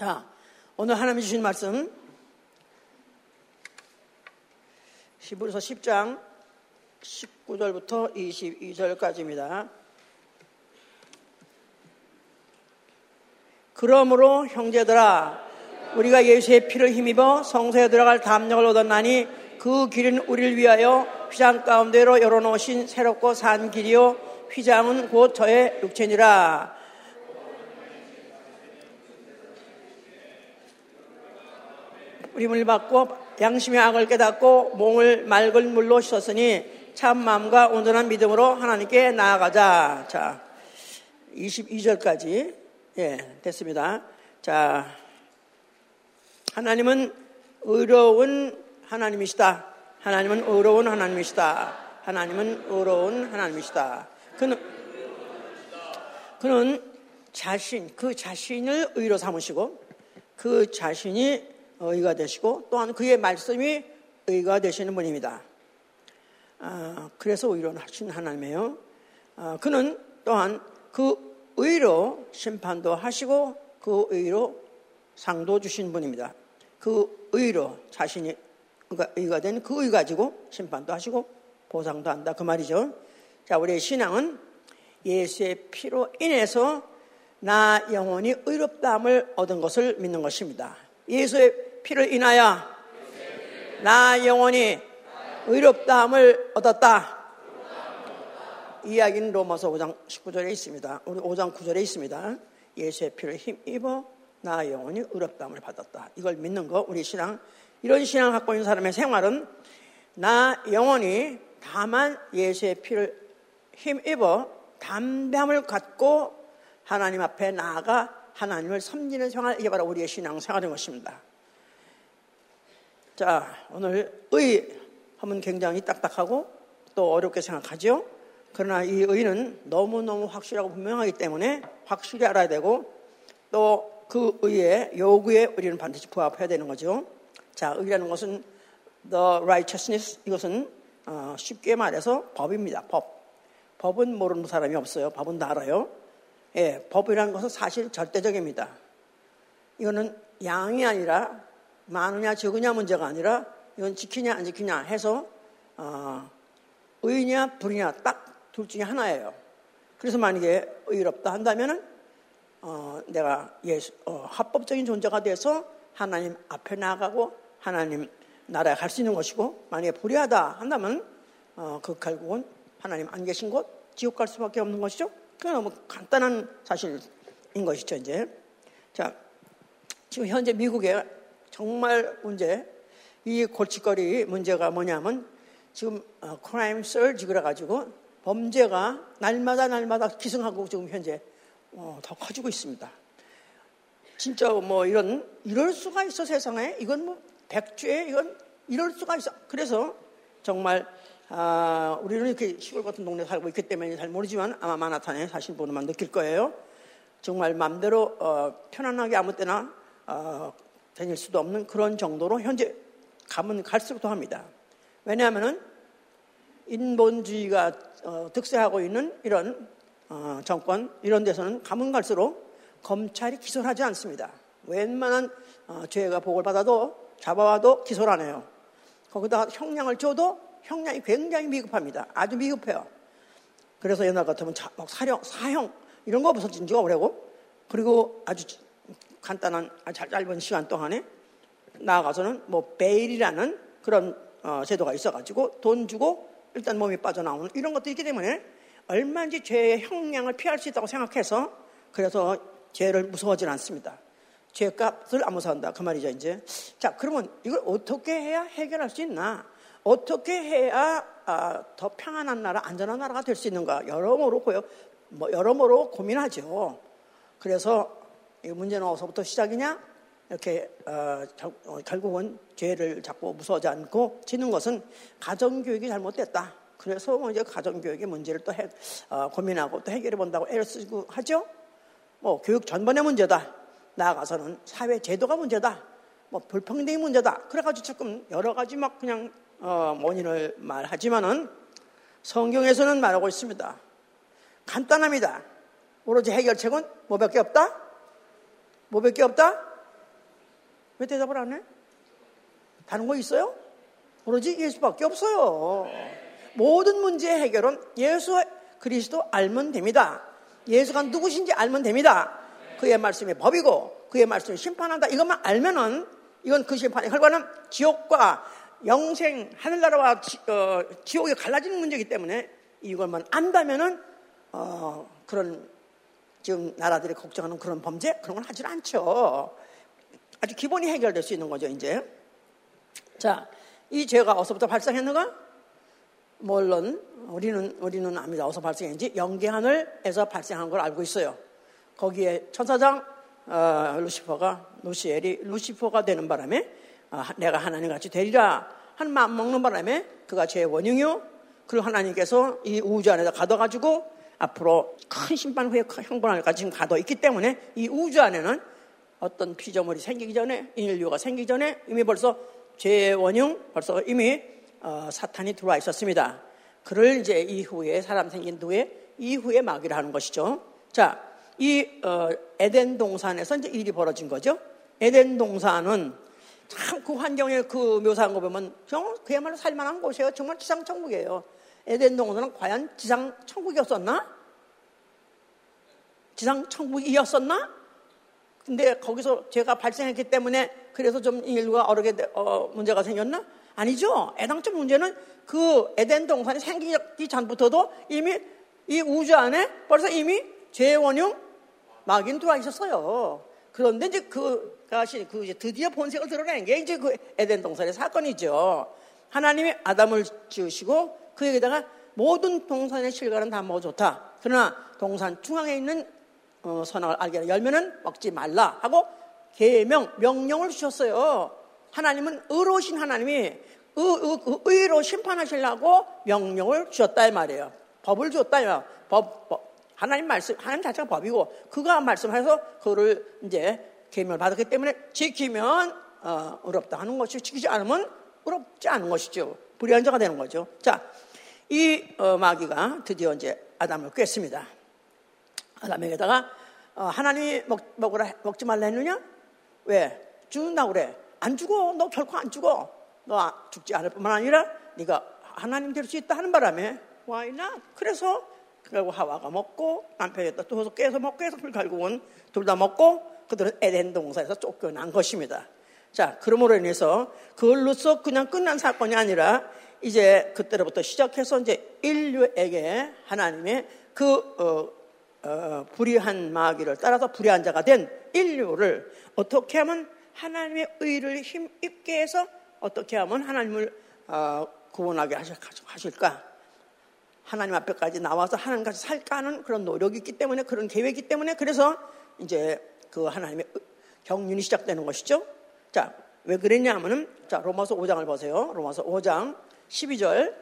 자, 오늘 하나님이 주신 말씀. 히브리서 10장 19절부터 22절까지입니다. 그러므로 형제들아 우리가 예수의 피를 힘입어 성소에 들어갈 담력을 얻었나니 그 길은 우리를 위하여 휘장 가운데로 열어놓으신 새롭고 산 길이요. 휘장은 곧 저의 육체니라 림을 받고 양심의 악을 깨닫고 몸을 맑은 물로 씻었으니 참 마음과 온전한 믿음으로 하나님께 나아가자. 자, 22절까지 예, 됐습니다. 자, 하나님은 의로운 하나님이시다. 하나님은 의로운 하나님이시다. 하나님은 의로운 하나님이시다. 그는, 그는 자신, 그 자신을 의로 삼으시고 그 자신이 의가 되시고 또한 그의 말씀이 의가 되시는 분입니다. 아, 그래서 의로 하신 하나님이에요. 아, 그는 또한 그 의로 심판도 하시고 그 의로 상도 주신 분입니다. 그 의로 자신이 의가 된 그 의 가지고 심판도 하시고 보상도 한다 그 말이죠. 자, 우리의 신앙은 예수의 피로 인해서 나 영혼이 의롭다함을 얻은 것을 믿는 것입니다. 예수의 피를 인하여 나 영혼이 의롭다함을 얻었다. 이야기는 로마서 5장 19절에 있습니다. 우리 5장 9절에 있습니다. 예수의 피를 힘입어 나 영혼이 의롭다함을 받았다. 이걸 믿는 거 우리 신앙 이런 신앙을 갖고 있는 사람의 생활은 나 영혼이 다만 예수의 피를 힘입어 담담을 갖고 하나님 앞에 나아가 하나님을 섬기는 생활 이게 바로 우리의 신앙 생활인 것입니다. 자 오늘 의 하면 굉장히 딱딱하고 또 어렵게 생각하죠. 그러나 이 의는 너무너무 확실하고 분명하기 때문에 확실히 알아야 되고 또 그 의의 요구에 우리는 반드시 부합해야 되는 거죠. 자, 의라는 것은 the righteousness 이것은 어, 쉽게 말해서 법입니다. 법. 법은 모르는 사람이 없어요. 법은 다 알아요. 예, 법이라는 것은 사실 절대적입니다. 이거는 양이 아니라 많으냐 적으냐 문제가 아니라 이건 지키냐 안 지키냐 해서 어, 의냐 불이냐 딱 둘 중에 하나예요. 그래서 만약에 의롭다 한다면은 어, 내가 예수, 어, 합법적인 존재가 돼서 하나님 앞에 나가고 하나님 나라에 갈 수 있는 것이고 만약에 불의하다 한다면 어, 그 결국은 하나님 안 계신 곳 지옥 갈 수밖에 없는 것이죠. 그게 너무 간단한 사실인 것이죠 이제. 자 지금 현재 미국에 정말 문제 이 골칫거리 문제가 뭐냐면 지금 크라임 설지 그래가지고 범죄가 날마다 날마다 기승하고 지금 현재 어, 더 커지고 있습니다. 진짜 뭐 이런 이럴 수가 있어 세상에 이건 뭐 백죄 이건 이럴 수가 있어. 그래서 정말 아, 우리는 이렇게 시골 같은 동네 살고 있기 때문에 잘 모르지만 아마 마나탄에 사실 보는만 느낄 거예요. 정말 마음대로 어, 편안하게 아무 때나 어, 다닐 수도 없는 그런 정도로 현재 가면 갈수록 더 합니다. 왜냐하면은 인본주의가 어, 득세하고 있는 이런 어, 정권 이런 데서는 가면 갈수록 검찰이 기소를 하지 않습니다. 웬만한 어, 죄가 복을 받아도 잡아와도 기소를 안 해요. 거기다 형량을 줘도 형량이 굉장히 미급합니다. 아주 미급해요. 그래서 옛날 같으면 사형, 사형 이런 거 없어진 지가 오래고 그리고 아주 간단한 짧은 시간 동안에 나아가서는 뭐 베일이라는 그런 어, 제도가 있어가지고 돈 주고 일단 몸이 빠져나오는 이런 것도 있기 때문에 얼마든지 죄의 형량을 피할 수 있다고 생각해서 그래서 죄를 무서워하지 않습니다. 죄값을 안 무서워한다. 그 말이죠, 이제. 자, 그러면 이걸 어떻게 해야 해결할 수 있나? 어떻게 해야 아, 더 평안한 나라, 안전한 나라가 될 수 있는가? 여러모로 고요, 뭐, 여러모로 고민하죠. 그래서 이 문제는 어디서부터 시작이냐? 이렇게 어, 어, 결국은 죄를 자꾸 무서워하지 않고 지는 것은 가정교육이 잘못됐다. 그래서 뭐 이제 가정교육의 문제를 또 해, 어, 고민하고 또 해결해 본다고 애를 쓰고 하죠. 뭐 교육 전반의 문제다. 나아가서는 사회 제도가 문제다. 뭐 불평등이 문제다. 그래가지고 조금 여러 가지 막 그냥 어, 원인을 말하지만은 성경에서는 말하고 있습니다. 간단합니다. 오로지 해결책은 뭐밖에 없다? 뭐밖에 없다? 왜 대답을 안 해? 다른 거 있어요? 오로지 예수밖에 없어요. 모든 문제의 해결은 예수 그리스도 알면 됩니다. 예수가 누구신지 알면 됩니다. 그의 말씀이 법이고 그의 말씀이 심판한다. 이것만 알면은 이건 그 심판의 결과는 지옥과 영생 하늘나라와 지, 어, 지옥이 갈라지는 문제이기 때문에 이것만 안다면은 어, 그런 지금 나라들이 걱정하는 그런 범죄 그런 건 하질 않죠. 아주 기본이 해결될 수 있는 거죠 이제. 자, 이 죄가 어디서부터 발생했는가? 물론 우리는 우리는 압니다. 어디서 발생했는지 영계하늘에서 발생한 걸 알고 있어요. 거기에 천사장 어, 루시퍼가 루시엘이 루시퍼가 되는 바람에 어, 내가 하나님 같이 되리라 한 마음 먹는 바람에 그가 제 원흉이요. 그리고 하나님께서 이 우주 안에다 가둬가지고 앞으로 큰 심판 후에 형벌할까 지금 가둬 있기 때문에 이 우주 안에는 어떤 피조물이 생기기 전에 인류가 생기기 전에 이미 벌써 죄의 원흉 벌써 이미 어, 사탄이 들어와 있었습니다. 그를 이제 이후에 사람 생긴 후에 이후에 마귀를 하는 것이죠. 자, 이 어, 에덴 동산에서 이제 일이 벌어진 거죠. 에덴 동산은 참 그 환경에 그 묘사한 거 보면 정말 그야말로 살만한 곳이에요. 정말 지상 천국이에요. 에덴 동산은 과연 지상 천국이었었나? 지상 천국이었었나? 근데 거기서 죄가 발생했기 때문에 그래서 좀 인류가 어렵게 어, 문제가 생겼나? 아니죠. 애당초 문제는 그 에덴 동산이 생기기 전부터도 이미 이 우주 안에 벌써 이미 죄의 원흉 마귀는 들어와 있었어요. 그런데 이제 그것이 그 이제 드디어 본색을 드러낸 게 이제 그 에덴 동산의 사건이죠. 하나님이 아담을 지으시고 그에게다가 모든 동산의 실과는 다 먹어 좋다. 그러나 동산 중앙에 있는 어, 선악을 알게 하는 열매는 먹지 말라 하고 계명 명령을 주셨어요. 하나님은 의로우신 하나님이 의, 의, 로 심판하시려고 명령을 주셨다 이 말이에요. 법을 주었다. 법, 법, 하나님 말씀, 하나님 자체가 법이고 그가 말씀해서 그거를 이제 계명을 받았기 때문에 지키면 어, 어렵다 하는 것이 지키지 않으면 어렵지 않은 것이죠. 불의한 자가 되는 거죠. 자, 이 어, 마귀가 드디어 이제 아담을 꿰습니다. 아담에게다가 어, 하나님이 먹, 먹으라 먹지 말라 했느냐? 왜? 죽는다고 그래. 안 죽어. 너 결코 안 죽어. 너 죽지 않을 뿐만 아니라 네가 하나님 될 수 있다 하는 바람에 와이나 그래서 그리고 하와가 먹고 남편이 또 깨서 먹고 해서 결국은 둘 다 먹고 그들은 에덴 동산에서 쫓겨난 것입니다. 자, 그러므로 인해서 그걸로써 그냥 끝난 사건이 아니라 이제 그때로부터 시작해서 이제 인류에게 하나님의 그 어, 어, 불의한 마귀를 따라서 불의한 자가 된 인류를 어떻게 하면 하나님의 의를 힘입게 해서 어떻게 하면 하나님을 어, 구원하게 하실까? 하나님 앞에까지 나와서 하나님같이 살까 하는 그런 노력이 있기 때문에 그런 계획이 있기 때문에 그래서 이제 그 하나님의 경륜이 시작되는 것이죠. 자, 왜 그랬냐 하면은 자, 로마서 5장을 보세요. 로마서 5장 12절.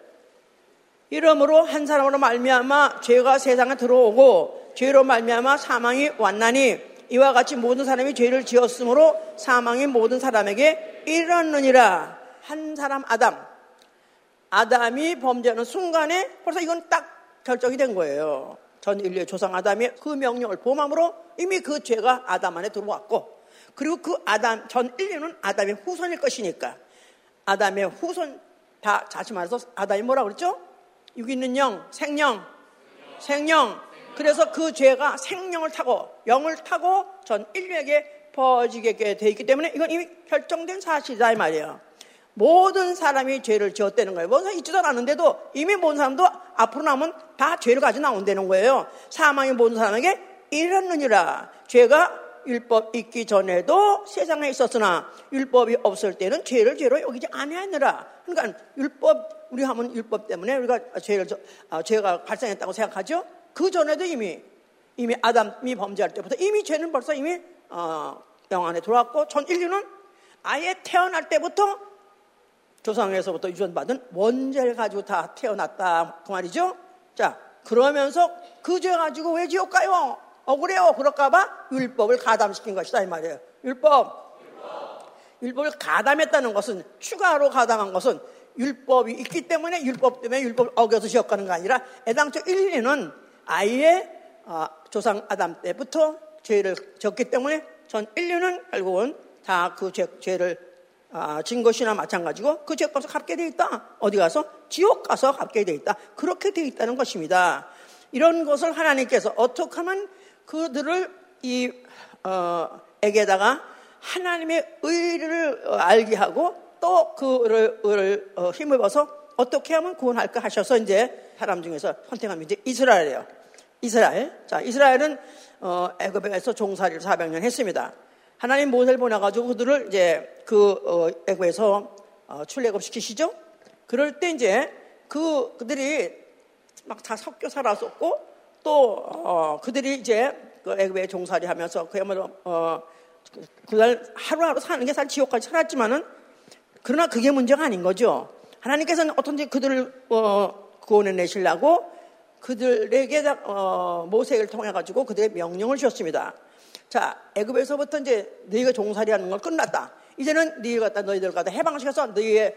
이러므로 한 사람으로 말미암아 죄가 세상에 들어오고 죄로 말미암아 사망이 왔나니 이와 같이 모든 사람이 죄를 지었으므로 사망이 모든 사람에게 이르느니라. 한 사람 아담. 아담이 범죄하는 순간에 벌써 이건 딱 결정이 된 거예요. 전 인류의 조상 아담이 그 명령을 범함으로 이미 그 죄가 아담 안에 들어왔고 그리고 그 아담 전 인류는 아담의 후손일 것이니까 아담의 후손 다 다시 말해서 아담이 뭐라 그랬죠? 여기 있는 영, 생명, 생명. 그래서 그 죄가 생명을 타고 영을 타고 전 인류에게 퍼지게 돼 있기 때문에 이건 이미 결정된 사실이다 이 말이에요. 모든 사람이 죄를 지었다는 거예요. 뭔가 있지도 않은데도 이미 모든 사람도 앞으로 나오면 다 죄를 가지고 나온다는 거예요. 사망이 모든 사람에게 이르느니라. 죄가 율법 있기 전에도 세상에 있었으나 율법이 없을 때는 죄를 죄로 여기지 아니하느라. 그러니까 율법 우리 하면 율법 때문에 우리가 죄를 아, 죄가 발생했다고 생각하죠. 그 전에도 이미 이미 아담이 범죄할 때부터 이미 죄는 벌써 이미 어, 영 안에 들어왔고 전 인류는 아예 태어날 때부터 조상에서부터 유전받은 원죄를 가지고 다 태어났다 그 말이죠. 자 그러면서 그 죄 가지고 왜 지옥 가요? 억울해요. 그럴까봐 율법을 가담시킨 것이다 이 말이에요. 율법. 율법. 을 가담했다는 것은 추가로 가담한 것은 율법이 있기 때문에 율법 때문에 율법을 어겨서 지옥 가는 게 아니라 애당초 인류는 아예 어, 조상 아담 때부터 죄를 졌기 때문에 전 인류는 결국은 다 그 죄를 아, 진 것이나 마찬가지고 그 죄값을 갚게 돼 있다. 어디 가서 지옥 가서 갚게 돼 있다. 그렇게 돼 있다는 것입니다. 이런 것을 하나님께서 어떻게 하면 그들을 이 어, 에게다가 하나님의 의를 알게 하고 또 그를 어, 힘입어서 어떻게 하면 구원할까 하셔서 이제 사람 중에서 선택한 이제 이스라엘이에요. 이스라엘. 자, 이스라엘은 어, 애굽에서 종살이를 400년 했습니다. 하나님 모세를 보내가지고 그들을 이제 그 어, 애굽에서 어, 출애굽 시키시죠. 그럴 때 이제 그 그들이 막 다 섞여 살았었고 또 어, 그들이 이제 그 애굽에 종살이 하면서 그야말로 어, 그날 하루하루 사는 게 사실 지옥까지 살았지만은 그러나 그게 문제가 아닌 거죠. 하나님께서는 어떤지 그들을 어, 구원해 내시려고 그들에게 어, 모세를 통해 가지고 그들의 명령을 주셨습니다. 자, 애굽에서부터 이제 너희가 종살이하는 걸 끝났다. 이제는 너희 갖다 너희들 갖다 해방시켜서 너희의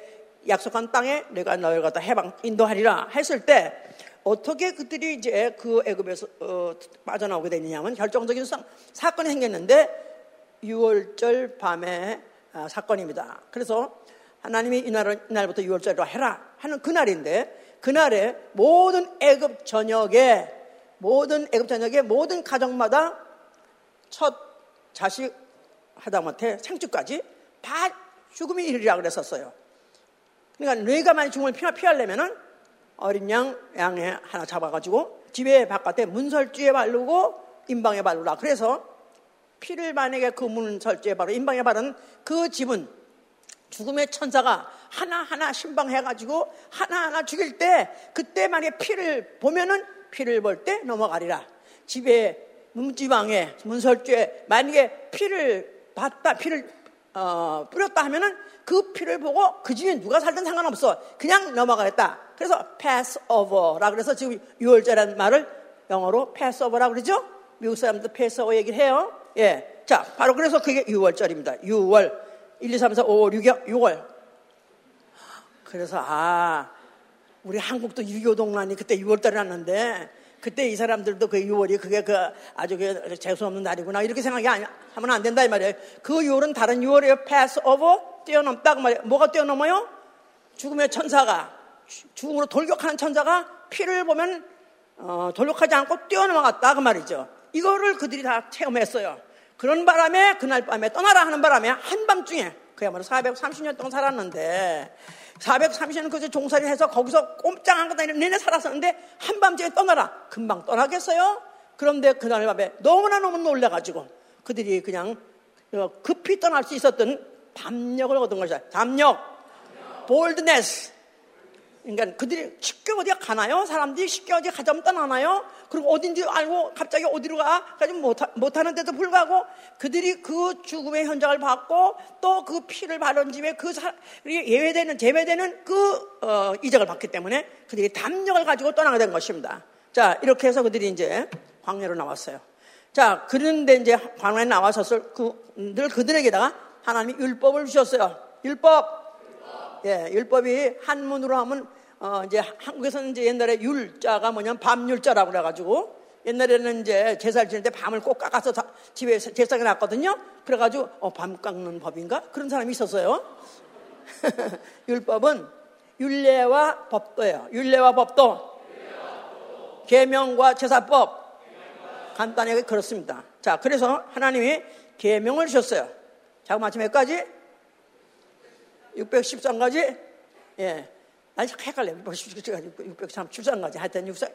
약속한 땅에 내가 너희를 갖다 해방 인도하리라 했을 때 어떻게 그들이 이제 그 애굽에서 어, 빠져나오게 되느냐면 결정적인 사, 사건이 생겼는데 6월절 밤에 아, 사건입니다. 그래서 하나님이 이날, 이날부터 6월절로 해라 하는 그날인데 그날에 모든 애굽 전역에 모든 애굽 전역에 모든 가정마다 첫 자식 하다못해 생주까지 다 죽음이 이르리라 그랬었어요. 그러니까 너희가 만약 죽음을 피하려면은 어린 양, 양에 하나 잡아가지고 집에 바깥에 문설주에 바르고 인방에 바르라. 그래서 피를 만약에 그 문설주에 바르고 인방에 바른 그 집은 죽음의 천사가 하나하나 신방해가지고 하나하나 죽일 때 그때 만약에 피를 보면은 피를 볼 때 넘어가리라. 집에 문지방에 문설주에 만약에 피를 봤다 피를 어, 뿌렸다 하면은 그 피를 보고 그 집에 누가 살든 상관없어 그냥 넘어가겠다 그래서 pass over라 그래서 지금 6월절이라는 말을 영어로 pass over라 그러죠 미국 사람도 pass over 얘기를 해요 예, 자 바로 그래서 그게 6월절입니다 6월 1, 2, 3, 4, 5, 6, 6월 그래서 아 우리 한국도 6.25 동란이 그때 6월달에 났는데 그때 이 사람들도 그 6월이 그게 그 아주 그 재수없는 날이구나 이렇게 생각이 하면 안 된다 이 말이에요. 그 6월은 다른 6월이에요. 패스 오버 뛰어넘다 그 말이에요. 뭐가 뛰어넘어요? 죽음의 천사가 죽음으로 돌격하는 천사가 피를 보면 어, 돌격하지 않고 뛰어넘어갔다 그 말이죠. 이거를 그들이 다 체험했어요. 그런 바람에 그날 밤에 떠나라 하는 바람에 한밤중에 그야말로 430년 동안 살았는데 430년 그저 종살이 해서 거기서 꼼짝 안 하고 내내 살았었는데 한밤중에 떠나라. 금방 떠나겠어요? 그런데 그날 밤에 너무나 너무 놀래가지고 그들이 그냥 어, 급히 떠날 수 있었던 담력을 얻은 것이다. 담력, 볼드네스. 그러니까 그들이 쉽게 어디 가나요? 사람들이 쉽게 어디 가자면 떠나나요? 그리고 어딘지 알고 갑자기 어디로 가? 가지 못, 하는데도 불구하고 그들이 그 죽음의 현장을 받고 또 그 피를 바른 집에 그 사, 예외되는, 제외되는 그, 어, 이적을 받기 때문에 그들이 담력을 가지고 떠나게 된 것입니다. 자, 이렇게 해서 그들이 이제 광야로 나왔어요. 자, 그런데 이제 광야에 나와서 그, 늘 그들에게다가 하나님이 율법을 주셨어요. 율법. 예, 율법이 한문으로 하면 어, 이제 한국에서는 이제 옛날에 율자가 뭐냐면 밤율자라고 그래가지고 옛날에는 이제 제사를 지낼 때 밤을 꼭 깎아서 집에 제사에 놨거든요. 그래가지고 어, 밤 깎는 법인가? 그런 사람이 있었어요. 율법은 율례와 법도예요. 율례와 법도. 계명과 제사법. 간단하게 그렇습니다. 자, 그래서 하나님이 계명을 주셨어요. 자, 마침 몇 가지? 613가지? 예. 아니, 헷갈려. 613가지. 하여튼 6 3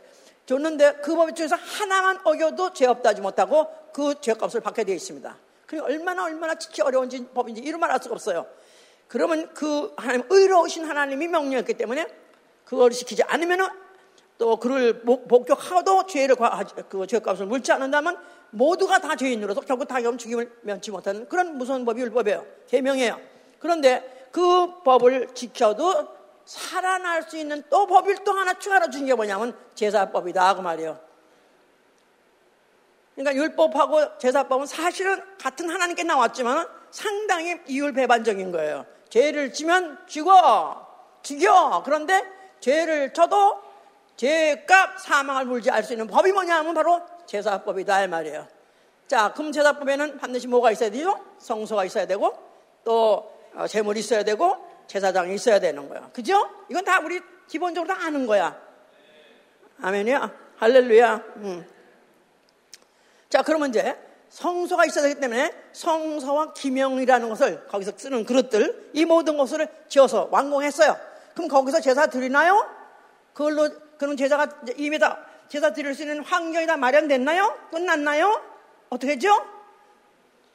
줬는데 그법 중에서 하나만 어겨도 죄 없다지 못하고 그 죄값을 받게 되어 있습니다. 그게 얼마나 얼마나 지키 어려운지 법인지 이루 말할 수가 없어요. 그러면 그 하나님, 의로우신 하나님이 명령했기 때문에 그걸 지키지 않으면은 또 그를 복격하고도 죄를 그 죄값을 물지 않는다면 모두가 다 죄인으로서 결국 다 죽임을 면치 못하는 그런 무서운 법이 율법이에요. 개명이에요. 그런데 그 법을 지켜도 살아날 수 있는 또 법을 또 하나 추가로 준 게 뭐냐면 제사법이다 그 말이에요. 그러니까 율법하고 제사법은 사실은 같은 하나님께 나왔지만 상당히 이율 배반적인 거예요. 죄를 지면 죽어, 죽여. 그런데 죄를 쳐도 죄값 사망을 물지 알 수 있는 법이 뭐냐 하면 바로 제사법이다 이 말이에요. 자, 금 제사법에는 반드시 뭐가 있어야 되죠? 성소가 있어야 되고, 또, 어, 재물이 있어야 되고, 제사장이 있어야 되는 거야. 그죠? 이건 다 우리 기본적으로 다 아는 거야. 아멘이야. 할렐루야. 음. 자, 그러면 이제 성소가 있어야 되기 때문에 성소와 기명이라는 것을 거기서 쓰는 그릇들, 이 모든 것을 지어서 완공했어요. 그럼 거기서 제사 드리나요? 그걸로, 그럼 제사가 이미 다 제사 드릴 수 있는 환경이 다 마련됐나요? 끝났나요? 어떻게 했죠?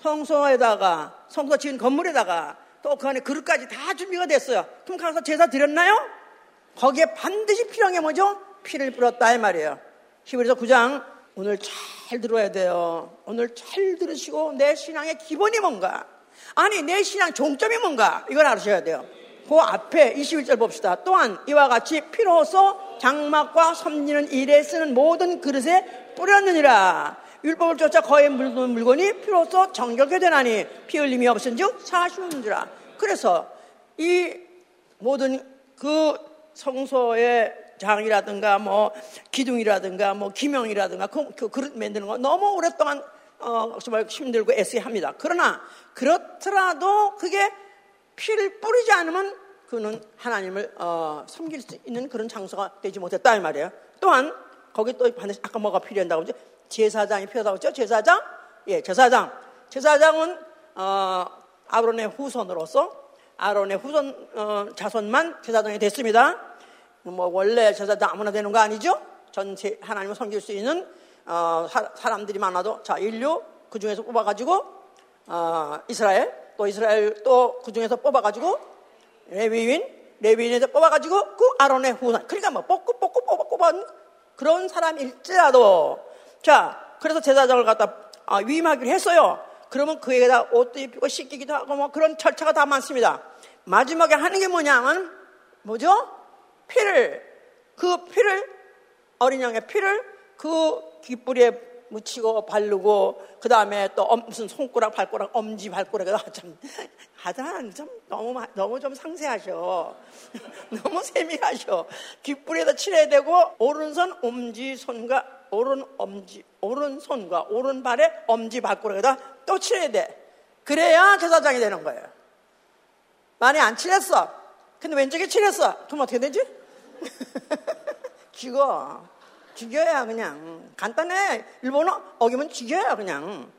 성소에다가, 성소 지은 건물에다가 또 그 안에 그릇까지 다 준비가 됐어요. 그럼 가서 제사 드렸나요? 거기에 반드시 필요한 게 뭐죠? 피를 뿌렸다 이 말이에요. 히브리서 9장 오늘 잘 들어야 돼요. 오늘 잘 들으시고 내 신앙의 기본이 뭔가? 아니 내 신앙 종점이 뭔가? 이걸 알으셔야 돼요. 그 앞에 21절 봅시다. 또한 이와 같이 피로써 장막과 섬기는 일에 쓰는 모든 그릇에 뿌렸느니라. 율법을 쫓아 거의 물건 물건이 피로써 정결게 되나니 피 흘림이 없은즉 사시는지라. 그래서 이 모든 그 성소의 장이라든가 뭐 기둥이라든가 뭐 기명이라든가 그, 그 그릇 만드는 거 너무 오랫동안 어, 정말 힘들고 애쓰게 합니다. 그러나 그렇더라도 그게 피를 뿌리지 않으면 그는 하나님을 어, 섬길 수 있는 그런 장소가 되지 못했다 이 말이에요. 또한 거기 또 반드시 아까 뭐가 필요한다고 그죠? 제사장이 필요하다고 그죠? 제사장? 예, 제사장. 제사장은 어, 아론의 후손으로서 아론의 후손 어, 자손만 제사장이 됐습니다. 뭐 원래 제사장 아무나 되는 거 아니죠? 전체 하나님을 섬길 수 있는 어, 사, 람들이 많아도 자 인류 그 중에서 뽑아가지고 어, 이스라엘 또 이스라엘 또 그 중에서 뽑아가지고 레위인 레위인에서 뽑아가지고 그 아론의 후손 그러니까 뭐 뽑고 뽑고 뽑아 뽑은 그런 사람일지라도 자 그래서 제사장을 갖다 아, 위임하기로 했어요. 그러면 그에다 옷도 입히고 씻기기도 하고 뭐 그런 절차가 다 많습니다. 마지막에 하는 게 뭐냐면 뭐죠? 피를 그 피를 어린 양의 피를 그 귓불에 묻히고 바르고 그 다음에 또 무슨 손가락 발가락 엄지 발가락 참 하여튼 좀 너무 너무 좀 상세하셔 너무 세밀하셔 귓불에다 칠해야 되고 오른손 엄지 손과 오른 엄지 오른손과 오른발에 엄지 발가락에다 또 칠해야 돼 그래야 제사장이 되는 거예요 많이 안 칠했어 근데 왼쪽에 칠했어 그럼 어떻게 되지? 죽어. 죽여야 그냥. 간단해. 일본어 어기면 죽여야 그냥.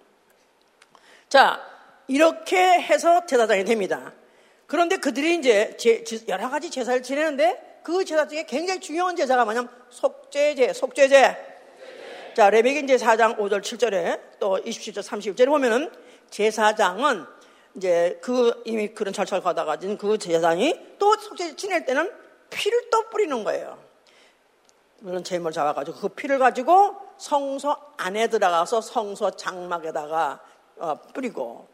자, 이렇게 해서 제사장이 됩니다. 그런데 그들이 이제 제, 여러 가지 제사를 지내는데 그 제사 중에 굉장히 중요한 제사가 뭐냐면 속죄제, 속죄제. 자, 레베기 이제 4장 5절 7절에 또 27절 30절에 보면은 제사장은 이제 그 이미 그런 절차를 받아가 진 그 제사장이 또 속죄제 지낼 때는 피를 또 뿌리는 거예요. 물론 제물 잡아가지고 그 피를 가지고 성소 안에 들어가서 성소 장막에다가 어, 뿌리고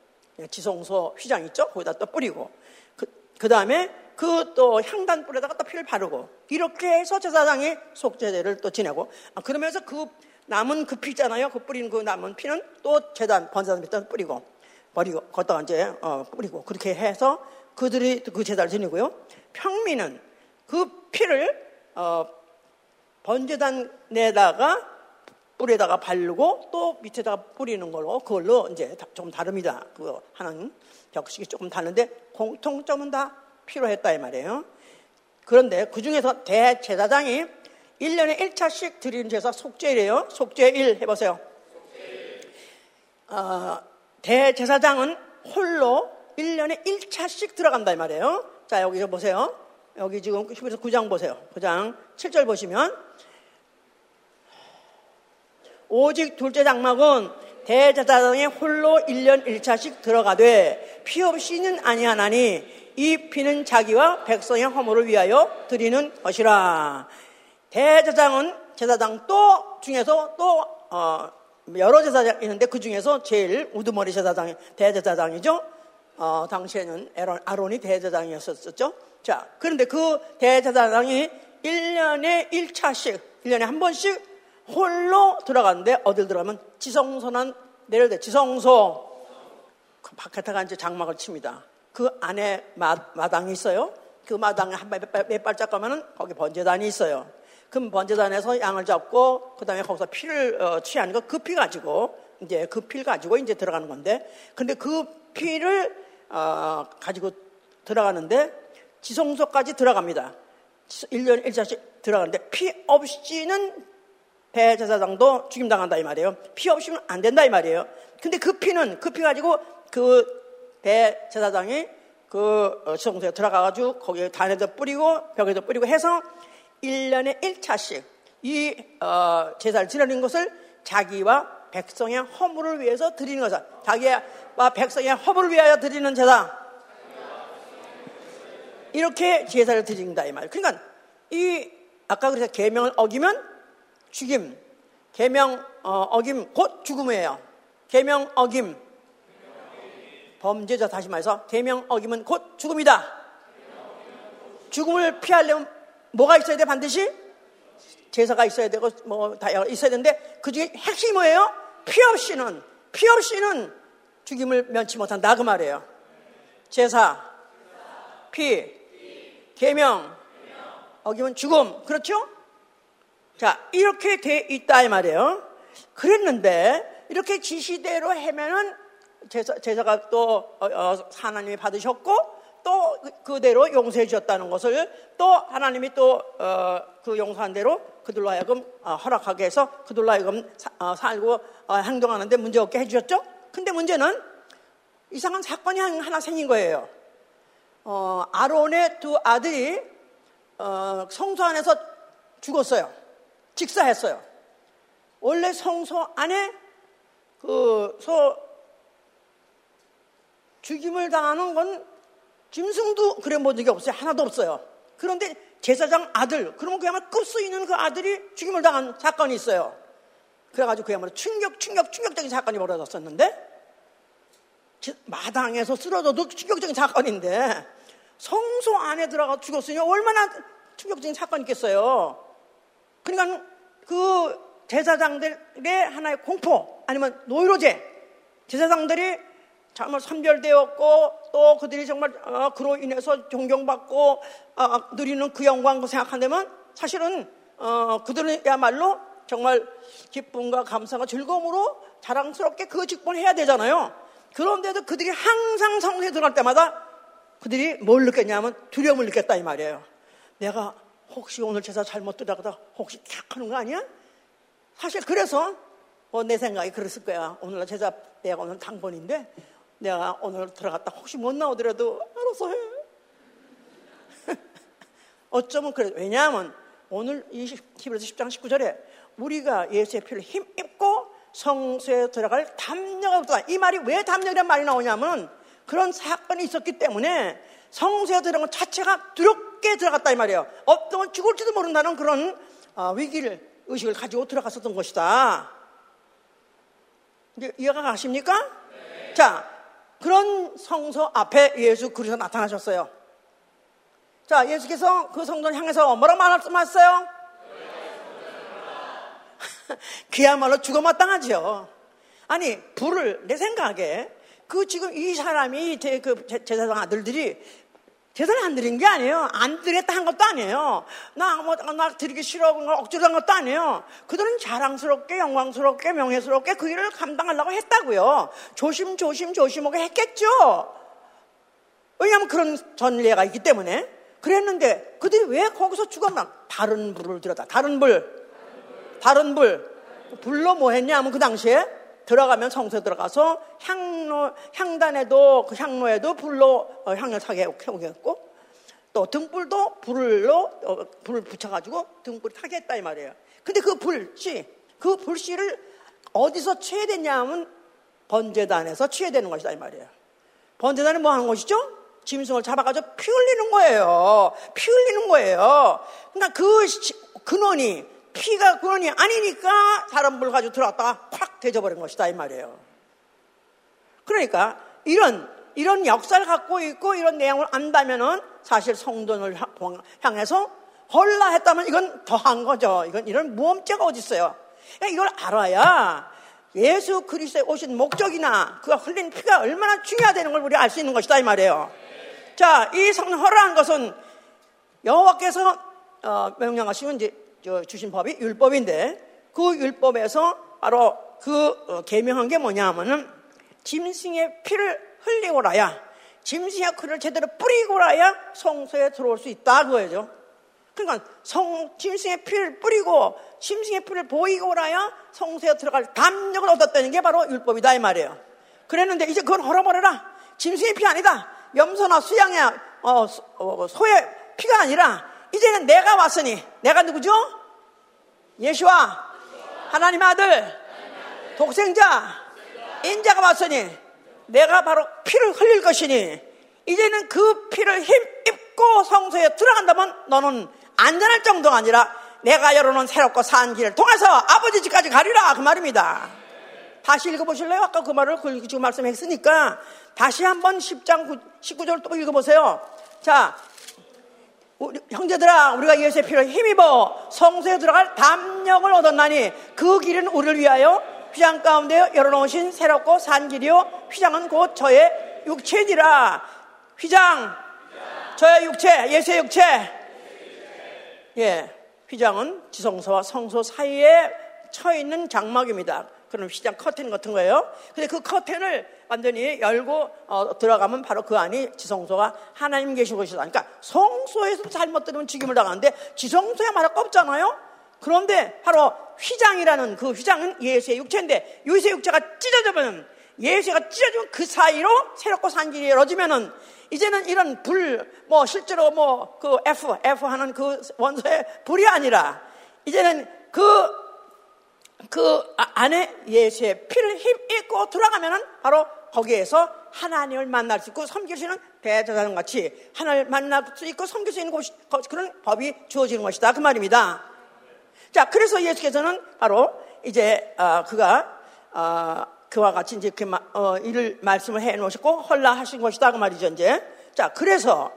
지성소 휘장 있죠? 거기다 또 뿌리고 그, 그 다음에 그 또 향단 뿌리에다가 또 피를 바르고 이렇게 해서 제사장이 속죄제를 또 지내고 아, 그러면서 그 남은 그 피잖아요. 그 뿌린 그 남은 피는 또 재단 번제단 밑에 뿌리고 버리고 걷다가 이제 어, 뿌리고 그렇게 해서 그들이 그 제단을 지내고요. 평민은 그 피를 어, 번제단에다가 뿌리에다가 바르고 또 밑에다가 뿌리는 걸로 그걸로 이제 좀 다릅니다. 그 하는 격식이 조금 다른데 공통점은 다 필요했다 이 말이에요. 그런데 그 중에서 대제사장이 1년에 1차씩 드리는 제사 속죄래요. 속죄 1 해보세요. 어, 대제사장은 홀로 1년에 1차씩 들어간다 이 말이에요. 자, 여기 보세요. 여기 지금 히브리서 9장 보세요. 9장 7절 보시면 오직 둘째 장막은 대제사장의 홀로 1년 1차씩 들어가되 피 없이는 아니하나니 이 피는 자기와 백성의 허물을 위하여 드리는 것이라. 대제사장은 제사장 또 중에서 또 어, 여러 제사장 있는데 그 중에서 제일 우두머리 제사장 대제사장이죠. 어, 당시에는 아론이 대제사장이었었죠. 자, 그런데 그 대제사장이 1년에 1차씩, 1년에 한 번씩 홀로 들어가는데 어딜 들어가면 지성소는 내려대 지성소 그 바깥에가 이제 장막을 칩니다. 그 안에 마, 마당이 있어요. 그 마당에 한몇 몇 발짝 가면은 거기 번제단이 있어요. 그럼 번제단에서 양을 잡고 그 다음에 거기서 피를 어, 취하는 거 그 피 가지고 이제 그 피를 가지고 이제 들어가는 건데, 근데 그 피를 어, 가지고 들어가는데 지성소까지 들어갑니다. 1년 1차씩 들어가는데 피 없이는 대제사장도 죽임당한다 이 말이에요. 피 없이는 안 된다 이 말이에요. 근데 그 피는 그 피 가지고 그 대제사장이 그 어, 지성소에 들어가가지고 거기에 단에도 뿌리고 벽에도 뿌리고 해서 1년에 1차씩 이 어, 제사를 지내는 것을 자기와 백성의 허물을 위해서 드리는 거죠. 자기와 백성의 허물을 위하여 드리는 제사. 이렇게 제사를 드린다 이 말. 그러니까 이 아까 그래서 계명을 어기면 죽임, 계명 어, 김곧 죽음이에요. 계명 어김 범죄자 다시 말해서 계명 어김은 곧 죽음이다. 죽음을 피하려면 뭐가 있어야 돼 반드시 제사가 있어야 되고 뭐 다 있어야 되는데 그 중에 핵심이 뭐예요? 피 없이는 피 없이는 죽임을 면치 못한다 그 말이에요. 제사, 피, 계명, 어기면 죽음 그렇죠? 자 이렇게 돼 있다 이 말이에요. 그랬는데 이렇게 지시대로 하면은 제사, 제사가 또 어, 어, 하나님이 받으셨고 또 그대로 용서해 주셨다는 것을 또 하나님이 또그 어, 용서한 대로 그들로 하여금 어, 허락하게 해서 그들로 하여금 사, 어, 살고 어, 행동하는데 문제 없게 해주셨죠. 근데 문제는 이상한 사건이 하나 생긴 거예요. 어, 아론의 두 아들이 성소 안에서 죽었어요. 직사했어요. 원래 성소 안에 그소 죽임을 당하는 건 짐승도 그래 본 적이 없어요. 하나도 없어요. 그런데 제사장 아들, 그러면 그야말로 급수 있는 그 아들이 죽임을 당한 사건이 있어요. 그래가지고 그야말로 충격, 충격, 충격적인 사건이 벌어졌었는데, 마당에서 쓰러져도 충격적인 사건인데, 성소 안에 들어가 죽었으니 얼마나 충격적인 사건이 있겠어요. 그러니까 그 제사장들의 하나의 공포, 아니면 노이로제, 제사장들이 정말 선별되었고 또 그들이 정말 어, 그로 인해서 존경받고 어, 누리는 그 영광을 생각한다면 사실은 어, 그들은야말로 정말 기쁨과 감사와 즐거움으로 자랑스럽게 그 직분을 해야 되잖아요. 그런데도 그들이 항상 성소에 들어갈 때마다 그들이 뭘 느꼈냐면 두려움을 느꼈다 이 말이에요. 내가 혹시 오늘 제사 잘못 들어가다 혹시 탁 하는 거 아니야? 사실 그래서 어, 내 생각이 그랬을 거야. 오늘 제사 내가 오늘 당번인데 내가 오늘 들어갔다 혹시 못 나오더라도 알아서 해. 어쩌면 그래. 왜냐하면 오늘 이 히브리서 10장 19절에 우리가 예수의 피를 힘입고 성소에 들어갈 담력이 없다. 이 말이 왜 담력이란 말이 나오냐면 그런 사건이 있었기 때문에 성소에 들어간 것 자체가 두렵게 들어갔다 이 말이에요. 어떤 죽을지도 모른다는 그런 어, 위기를 의식을 가지고 들어갔었던 것이다. 이해가 가십니까? 네. 자, 그런 성소 앞에 예수 그리스도 나타나셨어요. 자, 예수께서 그 성전 향해서 뭐라고 말씀하셨어요? 그야말로 죽어 마땅하죠. 아니, 불을 내 생각에 그 지금 이 사람이 제그 제사장 아들들이 제사를 안 드린 게 아니에요. 안 드렸다 한 것도 아니에요. 나, 뭐, 나 드리기 싫어. 억지로 한 것도 아니에요. 그들은 자랑스럽게, 영광스럽게, 명예스럽게 그 일을 감당하려고 했다고요. 조심조심 조심하게 했겠죠. 왜냐하면 그런 전례가 있기 때문에. 그랬는데 그들이 왜 거기서 죽었나? 다른 불을 들었다. 다른 불. 다른 불. 불로 뭐 했냐 하면 그 당시에 들어가면 성소에 들어가서 향로, 향단에도 그 향로에도 불로 어, 향을 타게 해오겠고 또 등불도 불로 어, 불을 붙여가지고 등불 타게 했다 이 말이에요. 근데 그 불씨 그 불씨를 어디서 취해됐냐 하면 번제단에서 취해되는 것이다 이 말이에요. 번제단은 뭐 하는 것이죠? 짐승을 잡아가지고 피 흘리는 거예요. 피 흘리는 거예요. 그러니까 그 근원이 피가 근원이 아니니까 사람 물 가지고 들어왔다가 콱 대져버린 것이다 이 말이에요. 그러니까 이런 이런 역사를 갖고 있고 이런 내용을 안다면은 사실 성전을 향해서 헐라 했다면 이건 더한 거죠. 이건 이런 모험죄가 어디 있어요? 그러니까 이걸 알아야 예수 그리스도의 오신 목적이나 그가 흘린 피가 얼마나 중요하다는 걸 우리 알 수 있는 것이다 이 말이에요. 자, 이 성전 허락한 것은 여호와께서 어, 명령하시면 이제 주신 법이 율법인데 그 율법에서 바로 그 어, 개명한 게 뭐냐 하면은 짐승의 피를 흘리고라야 짐승의 피를 제대로 뿌리고라야 성소에 들어올 수 있다 그거죠. 그러니까 성 짐승의 피를 뿌리고 짐승의 피를 보이고라야 성소에 들어갈 담력을 얻었다는 게 바로 율법이다 이 말이에요. 그랬는데 이제 그걸 헐어버려라. 짐승의 피 아니다. 염소나 수양의 어, 어, 소의 피가 아니라 이제는 내가 왔으니 내가 누구죠? 예수와 하나님 아들 독생자 인자가 왔으니 내가 바로 피를 흘릴 것이니 이제는 그 피를 힘입고 성소에 들어간다면 너는 안전할 정도가 아니라 내가 열어놓은 새롭고 산 길을 통해서 아버지 집까지 가리라 그 말입니다. 다시 읽어보실래요? 아까 그 말을 그 지금 말씀했으니까 다시 한번 10장 19절 또 읽어보세요. 자, 우리, 형제들아, 우리가 예수의 피를 힘입어 성소에 들어갈 담력을 얻었나니 그 길은 우리를 위하여 휘장 가운데 열어놓으신 새롭고 산 길이요. 휘장은 곧 저의 육체니라. 휘장, 저의 육체, 예수의 육체. 예, 휘장은 지성소와 성소 사이에 처 있는 장막입니다. 그런 휘장 커튼 같은 거예요. 근데 그 커튼을 완전히 열고 어, 들어가면 바로 그 안이 지성소가 하나님 계신 곳이다. 그러니까 성소에서 잘못 들으면 죽임을 당하는데 지성소야 말할 거 없잖아요. 그런데 바로 휘장이라는 그 휘장은 예수의 육체인데 예수의 육체가 찢어져면 예수가 찢어지면 그 사이로 새롭고 산길이 열어지면은 이제는 이런 불, 뭐 실제로 뭐 그 F, F 하는 그 원소의 불이 아니라 이제는 그그 아, 안에 예수의 피를 힘입고 들어가면은 바로 거기에서 하나님을 만날 수 있고 섬길 수 있는 대제사장 같이 하나님을 만날 수 있고 섬길 수 있는 곳 그런 법이 주어지는 것이다. 그 말입니다. 자 그래서 예수께서는 바로 이제 어, 그가 어, 그와 같이 이제 그 어, 이를 말씀을 해 놓으셨고 헐라하신 것이다. 그 말이죠 이제. 자 그래서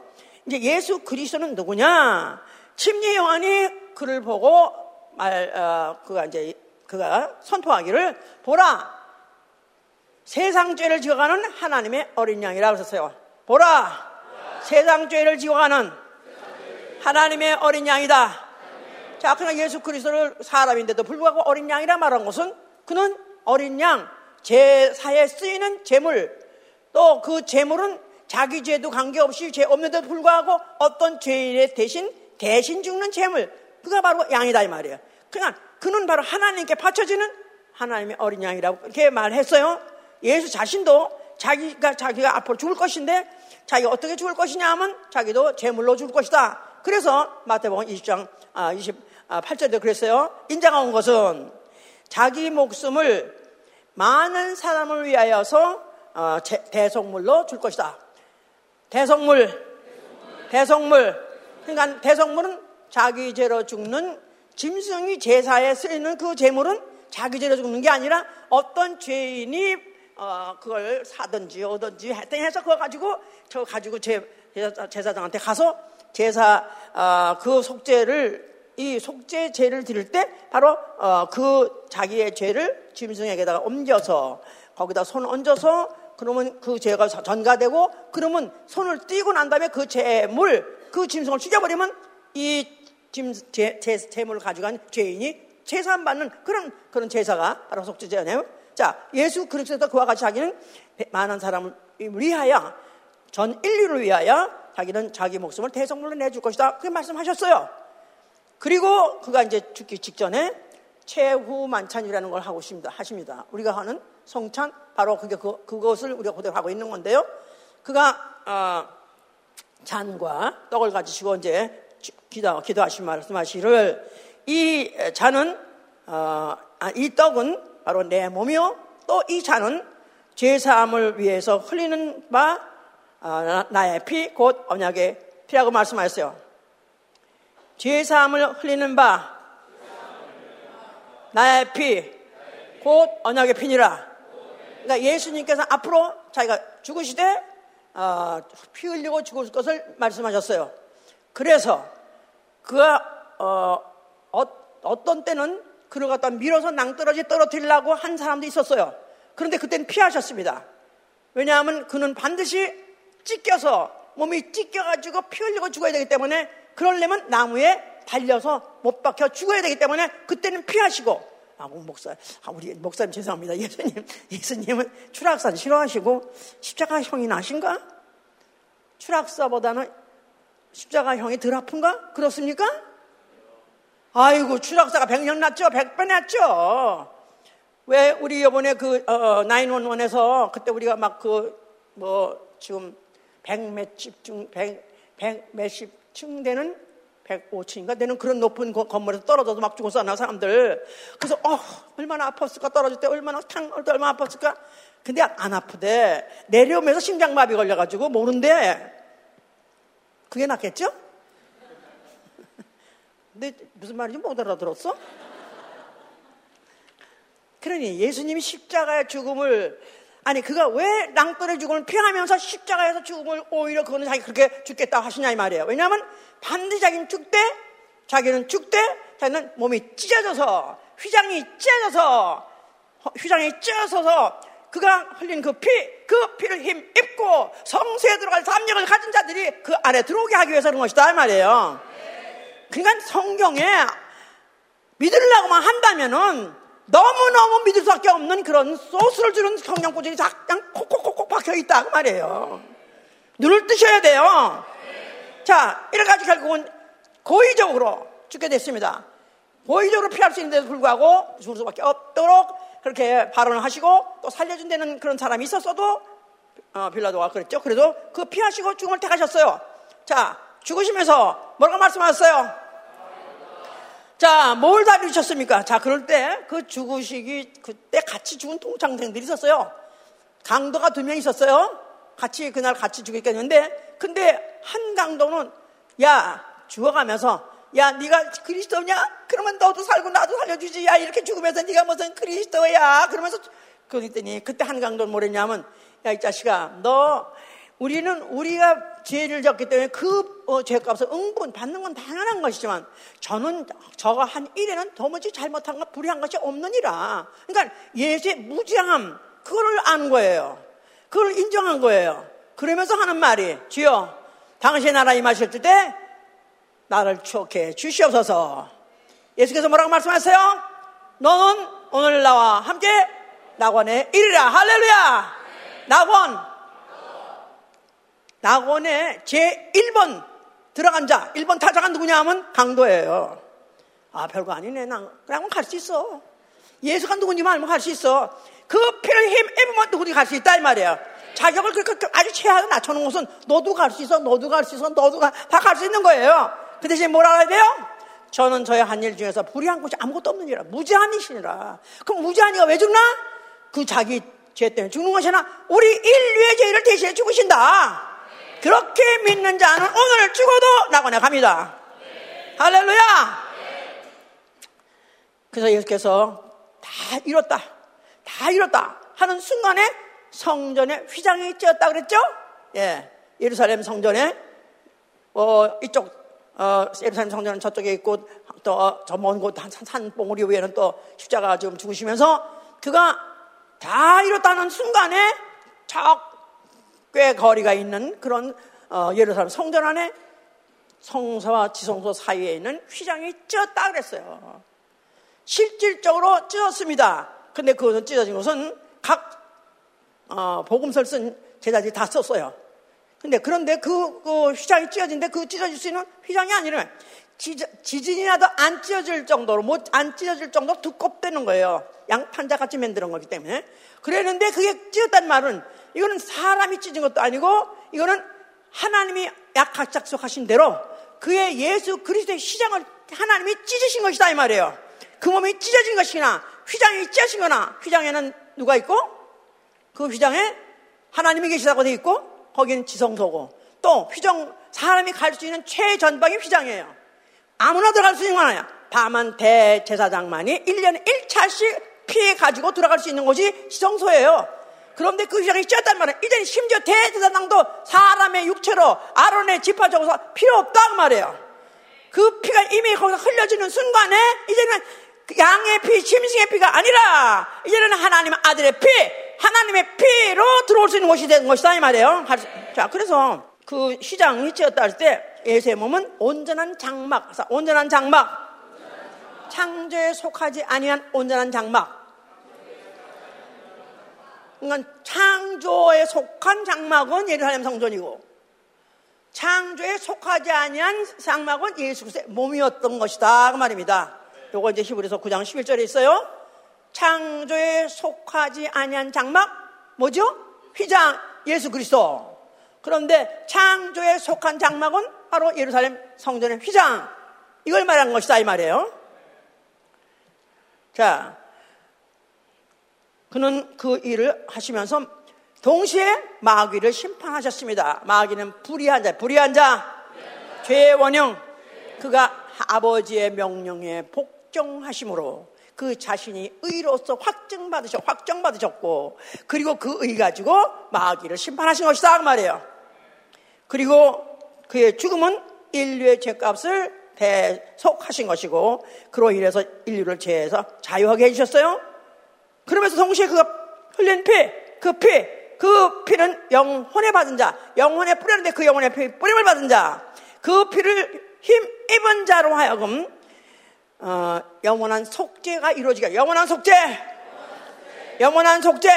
이제 예수 그리스도는 누구냐? 침례 요한이 그를 보고 말 어, 그가 이제 그가 선포하기를 보라 세상 죄를 지어가는 하나님의 어린 양이라고 했었어요. 보라 세상 죄를 지어가는 하나님의 어린 양이다. 자, 그러나 예수 그리스도를 사람인데도 불구하고 어린 양이라 말한 것은 그는 어린 양 제사에 쓰이는 제물 또그 제물은 자기 죄도 관계없이 죄 없는데도 불구하고 어떤 죄인의 대신 대신 죽는 제물 그가 바로 양이다 이 말이에요. 그냥 그는 바로 하나님께 바쳐지는 하나님의 어린 양이라고 그렇게 말했어요. 예수 자신도 자기가 자기가 앞으로 죽을 것인데 자기가 어떻게 죽을 것이냐 하면 자기도 제물로 죽을 것이다. 그래서 마태복음 20장 아, 28절에 그랬어요. 온 것은 자기 목숨을 많은 사람을 위하여서 어, 대성물로 줄 것이다. 대성물, 대성물. 그러니까 대성물은 자기 죄로 죽는 짐승이 제사에 쓰이는 그 제물은 자기 죄로 죽는 게 아니라 어떤 죄인이 어, 그걸 사든지 오든지 했더니 해서 그거 가지고 저 가지고 제, 제사장한테 가서 제사 어, 그 속죄를 이 속죄 죄를 드릴 때 바로 어, 그 자기의 죄를 짐승에게다가 옮겨서 거기다 손 얹어서 그러면 그 죄가 전가되고 그러면 손을 띄고 난 다음에 그 죄물 그 짐승을 죽여버리면 이 제, 제, 재물을 가져간 죄인이 재산받는 그런, 그런 제사가 바로 속죄제잖아요. 자, 예수 그리스도 그와 같이 자기는 많은 사람을 위하여 전 인류를 위하여 자기는 자기 목숨을 대성물로 내줄 것이다. 그렇게 말씀하셨어요. 그리고 그가 이제 죽기 직전에 최후 만찬이라는 걸 하고 하십니다. 우리가 하는 성찬 바로 그게 그, 그것을 우리가 그대로 하고 있는 건데요. 그가 어, 잔과 떡을 가지시고 이제 기도, 기도하신 말씀하시를 이 잔은 어, 아, 이 떡은 바로 내 몸이요 또 이 잔은 죄사함을 위해서 흘리는 바 어, 나의 피 곧 언약의 피라고 말씀하셨어요. 죄사함을 흘리는 바 나의 피 곧 언약의 피니라. 그러니까 예수님께서 앞으로 자기가 죽으시되 어, 피 흘리고 죽을 것을 말씀하셨어요. 그래서 그가 어, 어, 떤 때는 그를 갖다 밀어서 낭떠러지 떨어뜨리려고 한 사람도 있었어요. 그런데 그때는 피하셨습니다. 왜냐하면 그는 반드시 찢겨서 몸이 찢겨가지고 피 흘리고 죽어야 되기 때문에 그러려면 나무에 달려서 못 박혀 죽어야 되기 때문에 그때는 피하시고 아, 목사, 아, 우리 목사님 죄송합니다. 예수님, 예수님은 추락사 싫어하시고 십자가 형이 나신가? 추락사보다는 십자가 형이 덜 아픈가? 그렇습니까? 아이고, 추락사가 백년 낫죠? 백배 낫죠? 왜 우리 이번에 그, 어, 911에서 그때 우리가 막 그, 뭐, 지금 백 몇십 중, 백, 백 몇십 층 되는 105층인가 되는 그런 높은 건물에서 떨어져서 막 죽었었나 사람들. 그래서 어 얼마나 아팠을까 떨어질 때 얼마나 탕 얼마나 아팠을까. 근데 안 아프대. 내려오면서 심장마비 걸려가지고 모른대. 그게 낫겠죠? 근데 무슨 말인지 못 알아들었어? 그러니 예수님이 십자가의 죽음을 아니 그가 왜 낭떠의 죽음을 피하면서 십자가에서 죽음을 오히려 그거는 자기 그렇게 죽겠다 하시냐 이 말이에요. 왜냐하면 반드시 자기는 죽되 자기는 죽되 자기는 몸이 찢어져서 휘장이 찢어져서 휘장이 찢어져서 그가 흘린 그 피, 그 피를 힘 입고 성세에 들어갈 삼력을 가진 자들이 그 안에 들어오게 하기 위해서 그런 것이다 이 말이에요. 그러니까 성경에 믿으려고만 한다면은 너무너무 믿을 수밖에 없는 그런 소스를 주는 성경 구절이 그냥 콕콕콕콕 박혀 있다 그 말이에요. 눈을 뜨셔야 돼요. 자, 이래가지고 결국은 고의적으로 죽게 됐습니다. 고의적으로 피할 수 있는데도 불구하고 죽을 수밖에 없도록 그렇게 발언을 하시고 또 살려준다는 그런 사람이 있었어도 어, 빌라도가 그랬죠. 그래도 그 피하시고 죽음을 택하셨어요. 자, 죽으시면서 뭐라고 말씀하셨어요? 자, 뭘다 이루셨습니까? 자, 그럴 때 그 죽으시기 그때 같이 죽은 동창생들이 있었어요. 강도가 두 명 있었어요. 같이 그날 같이 죽겠게 했는데 근데 한 강도는 야 죽어가면서 야 네가 그리스도냐? 그러면 너도 살고 나도 살려주지. 야 이렇게 죽으면서 네가 무슨 그리스도야? 그러면서 그랬더니 그때 한 강도는 뭐랬냐면 야 이 자식아 너 우리는 우리가 죄를 졌기 때문에 그 어, 죄값을 응분 받는 건 당연한 것이지만 저는 저가 한 일에는 도무지 잘못한 것 불의한 것이 없느니라. 그러니까 예수의 무지함 그거를 안 거예요. 그걸 인정한 거예요. 그러면서 하는 말이 주여 당신의 나라 임하실 때 나를 추억해 주시옵소서. 예수께서 뭐라고 말씀하세요? 너는 오늘 나와 함께 낙원에 이르라 할렐루야. 낙원 낙원에 제 1번 들어간 자, 1번 타자가 누구냐 하면 강도예요. 아, 별거 아니네. 그냥 갈 수 있어. 예수가 누군지 알면 갈 수 있어. 그 피를 힘, 입으면 누구든지 갈수 있다, 이 말이에요. 자격을 그렇게 아주 최하게 낮춰놓은 것은 너도 갈 수 있어, 너도 갈 수 있어, 너도 다갈 수 있는 거예요. 그 대신 뭐라 해야 돼요? 저는 저의 한 일 중에서 불의한 것이 아무것도 없는 이라 무죄함이시니라. 그럼 무죄하니가 왜 죽나? 그 자기 죄 때문에 죽는 것이 아니라 우리 인류의 죄를 대신해 죽으신다. 그렇게 믿는 자는 오늘 죽어도 낙원에 갑니다. 할렐루야! 그래서 예수께서 다 이뤘다. 다 이뤘다. 하는 순간에 성전에 휘장이 찧었다 그랬죠? 예. 예루살렘 성전에, 어, 이쪽, 어, 예루살렘 성전은 저쪽에 있고, 또, 저 먼 곳, 산, 산 봉우리 위에는 또 십자가 지금 죽으시면서 그가 다 이뤘다는 순간에 적 꽤 거리가 있는 그런, 어, 예루살렘 성전 안에 성서와 지성소 사이에 있는 휘장이 찧었다 그랬어요. 실질적으로 찢었습니다. 근데 그거는 찢어진 것은 각 어, 복음서를 쓴 제자들이 다 썼어요. 근데 그런데 그, 그 휘장이 찢어진데 그 찢어질 수 있는 휘장이 아니라 지진이라도 안 찢어질 정도로 못 안 찢어질 정도로 두껍다는 거예요. 양판자 같이 만드는 거기 때문에. 그랬는데 그게 찢었단 말은 이거는 사람이 찢은 것도 아니고 이거는 하나님이 약학 작속하신 대로 그의 예수 그리스도의 시장을 하나님이 찢으신 것이다 이 말이에요. 그 몸이 찢어진 것이나 휘장이 찢어진 거나 휘장에는 누가 있고 그 휘장에 하나님이 계시다고 돼 있고 거기는 지성소고 또 휘장 사람이 갈 수 있는 최전방이 휘장이에요. 아무나 들어갈 수 있는 건 아니야. 다만 대제사장만이 1년에 1차씩 피해 가지고 들어갈 수 있는 곳이 지성소예요. 그런데 그 휘장이 찢었단 말이야. 이제 심지어 대제사장도 사람의 육체로 아론의 적어서 필요 없다 그 말이에요. 그 피가 이미 거기서 흘려지는 순간에 이제는 양의 피, 짐승의 피가 아니라 이제는 하나님 아들의 피, 하나님의 피로 들어올 수 있는 곳이 된 것이다 이 말이에요. 자, 그래서 그 시장이 찌었다 할 때 예수의 몸은 온전한 장막, 온전한 장막. 창조에 속하지 아니한 온전한 장막. 그러니까 창조에 속한 장막은 예루살렘 성전이고 창조에 속하지 아니한 장막은 예수 그리스도의 몸이었던 것이다 그 말입니다. 요거 이제 히브리서 9장 11절에 있어요. 창조에 속하지 아니한 장막 뭐죠? 휘장 예수 그리스도. 그런데 창조에 속한 장막은 바로 예루살렘 성전의 휘장. 이걸 말한 것이다 이 말이에요. 자, 그는 그 일을 하시면서 동시에 마귀를 심판하셨습니다. 마귀는 불의한 자, 불의한 자, 죄의 원형. 그가 아버지의 명령에 복종하심으로 그 자신이 의로서 확증받으셨, 확정받으셨고, 그리고 그 의 가지고 마귀를 심판하신 것이다. 그 말이에요. 그리고 그의 죽음은 인류의 죄값을 대속하신 것이고, 그로 인해서 인류를 죄에서 자유하게 해주셨어요. 그러면서 동시에 그가 흘린 피, 그 피, 그 피는 영혼에 받은 자, 영혼에 뿌렸는데 그 영혼에 피, 뿌림을 받은 자, 그 피를 힘 입은 자로 하여금 어, 영원한 속죄가 이루어지게 영원한 속죄, 영원한 속죄.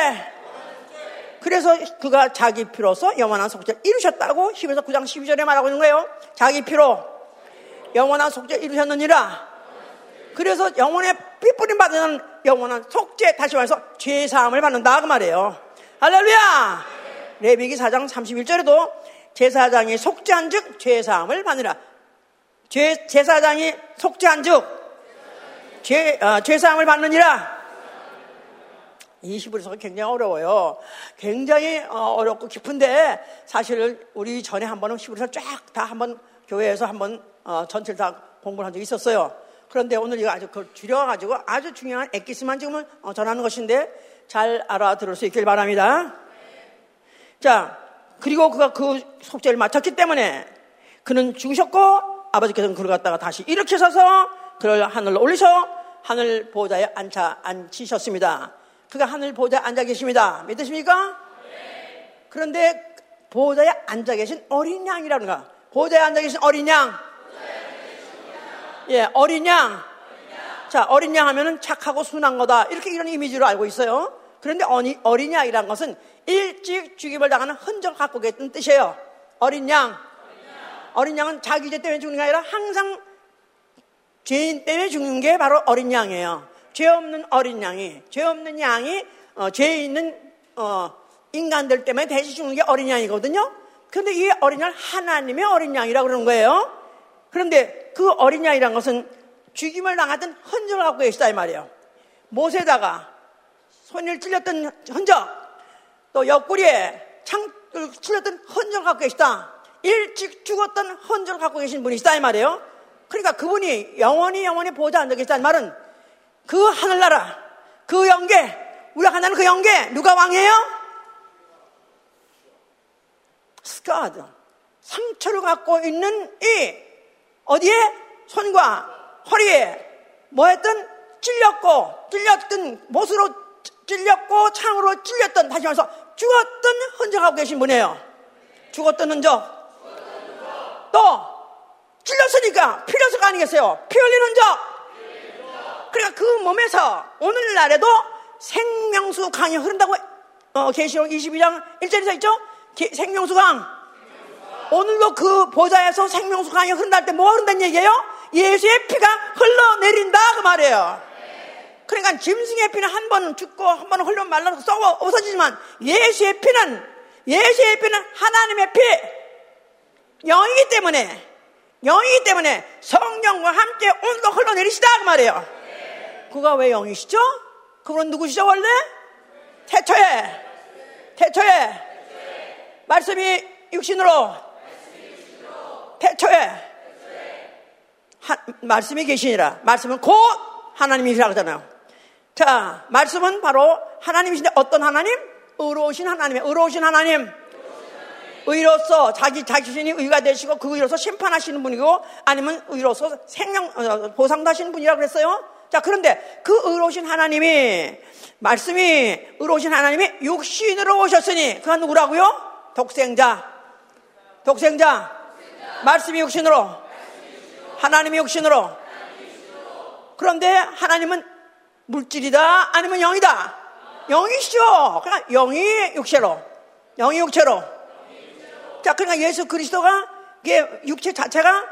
그래서 그가 자기 피로서 영원한 속죄를 이루셨다고 히브리서 9장 12절에 말하고 있는 거예요. 자기 피로 영원한 속죄를 이루셨느니라. 그래서 영혼의 핏뿌림 받는 영원한 속죄, 다시 말해서 죄사함을 받는다. 그 말이에요. 할렐루야! 레비기 4장 31절에도 제사장이 속죄한 즉 죄사함을 받느라. 죄, 제사장이 속죄한 즉 죄, 어, 죄사함을 받느니라. 이 히브리서가 굉장히 어려워요. 굉장히 어, 어렵고 깊은데 사실 우리 전에 한 번은 히브리서 쫙 다 한번 교회에서 한번 어, 전체를 다 공부를 한 적이 있었어요. 그런데 오늘 이거 아주 그걸 줄여가지고 아주 중요한 엑기스만 지금은 어, 전하는 것인데 잘 알아들을 수 있길 바랍니다. 자, 그리고 그가 그 속죄를 맡았기 때문에 그는 죽으셨고 아버지께서는 그를 갖다가 다시 일으켜 서서 그를 하늘로 올리셔 하늘 보좌에 앉아 앉히셨습니다. 그가 하늘 보좌에 앉아 계십니다. 믿으십니까? 그런데 보좌에 앉아 계신 어린 양이라는 거. 보좌에 앉아 계신 어린 양. 예, 어린 양. 자, 어린 양 하면은 착하고 순한 거다. 이렇게 이런 이미지로 알고 있어요. 그런데 어니, 어린 양이라는 것은 일찍 죽임을 당하는 흔적을 갖고 계신 뜻이에요. 어린 양. 어린 양은 자기 죄 때문에 죽는 게 아니라 항상 죄인 때문에 죽는 게 바로 어린 양이에요. 죄 없는 어린 양이, 죄 없는 양이, 어, 죄 있는, 어, 인간들 때문에 대신 죽는 게 어린 양이거든요. 그런데 이 어린 양 하나님의 어린 양이라고 그러는 거예요. 그런데 그 어린 양이란 것은 죽임을 당하던 흔적을 갖고 계시다 이 말이에요. 못에다가 손을 찔렸던 흔적, 또 옆구리에 창을 찔렸던 흔적을 갖고 계시다. 일찍 죽었던 흔적을 갖고 계신 분이시다 이 말이에요. 그러니까 그분이 영원히 영원히 보좌 앉아 계시다는 말은 그 하늘나라, 그 영계, 우리가 간다는 그 영계, 누가 왕이에요? 스카드. 상처를 갖고 있는 이, 어디에? 손과 허리에, 뭐 했든 찔렸고, 찔렸던, 못으로 찔렸고, 창으로 찔렸던, 다시 말해서 죽었던 흔적하고 계신 분이에요. 죽었던 흔적. 또, 찔렸으니까 피 흘려서가 아니겠어요? 피 흘리는 적. 그러니까 그 몸에서 오늘날에도 생명수 강이 흐른다고 어, 계시록 22장 1절에 서 있죠? 게, 생명수 강. 오늘도 그 보좌에서 생명수 강이 흐른다 때뭐 흐른다는 얘기예요? 예수의 피가 흘러내린다 그 말이에요. 그러니까 짐승의 피는 한 번 죽고 한 번 흘러 말라서 썩어 없어지지만 예수의 피는 예수의 피는 하나님의 피 영이기 때문에 영이기 때문에 성령과 함께 온도 흘러내리시다 그 말이에요. 그가 왜 영이시죠? 그분은 누구시죠 원래? 태초에 태초에 말씀이 육신으로 태초에 하, 말씀이 계시니라 말씀은 곧 하나님이시라고 하잖아요. 자 말씀은 바로 하나님이신데 어떤 하나님? 의로우신 하나님, 의로우신 하나님. 의로서 자기 자신이 의가 되시고 그 의로서 심판하시는 분이고 아니면 의로서 생명 어, 보상도 하시는 분이라고 그랬어요. 자 그런데 그 의로우신 하나님이 말씀이 의로우신 하나님이 육신으로 오셨으니 그가 누구라고요? 독생자, 독생자, 말씀이 육신으로, 하나님이 육신으로. 그런데 하나님은 물질이다 아니면 영이다? 영이시죠. 그러니까 영이 육체로. 영이 육체로. 자, 그러니까 예수 그리스도가 이게 육체 자체가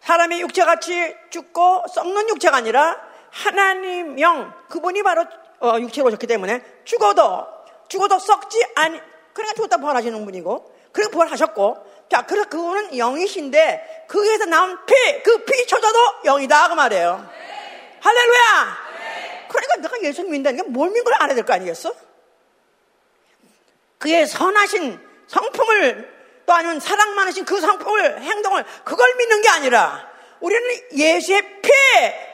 사람의 육체 같이 죽고 썩는 육체가 아니라 하나님 영 그분이 바로 어, 육체로 오셨기 때문에 죽어도 죽어도 썩지 아니 그러니까 죽었다 부활하시는 분이고 그리고 부활하셨고 자 그래서 그분은 영이신데 거기에서 나온 피 그 피조차도 영이다 그 말이에요 할렐루야 그러니까 내가 예수 믿는다니까 뭘 믿고 알아야 될 거 아니겠어? 그의 선하신 성품을 또 아니면 사랑 많으신 그 성품을 행동을 그걸 믿는 게 아니라 우리는 예수의 피,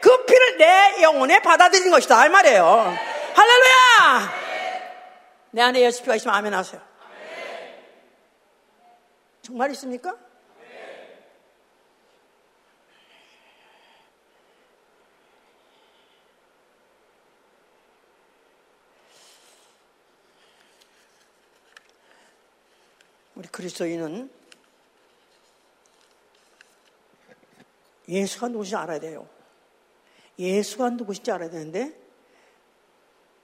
그 피를 내 영혼에 받아들이는 것이다. 할 말이에요. 할렐루야! 내 안에 예수 피가 있으면 아멘 하세요. 정말 있습니까? 우리 그리스도인은 예수가 누구신지 알아야 돼요. 예수가 누구신지 알아야 되는데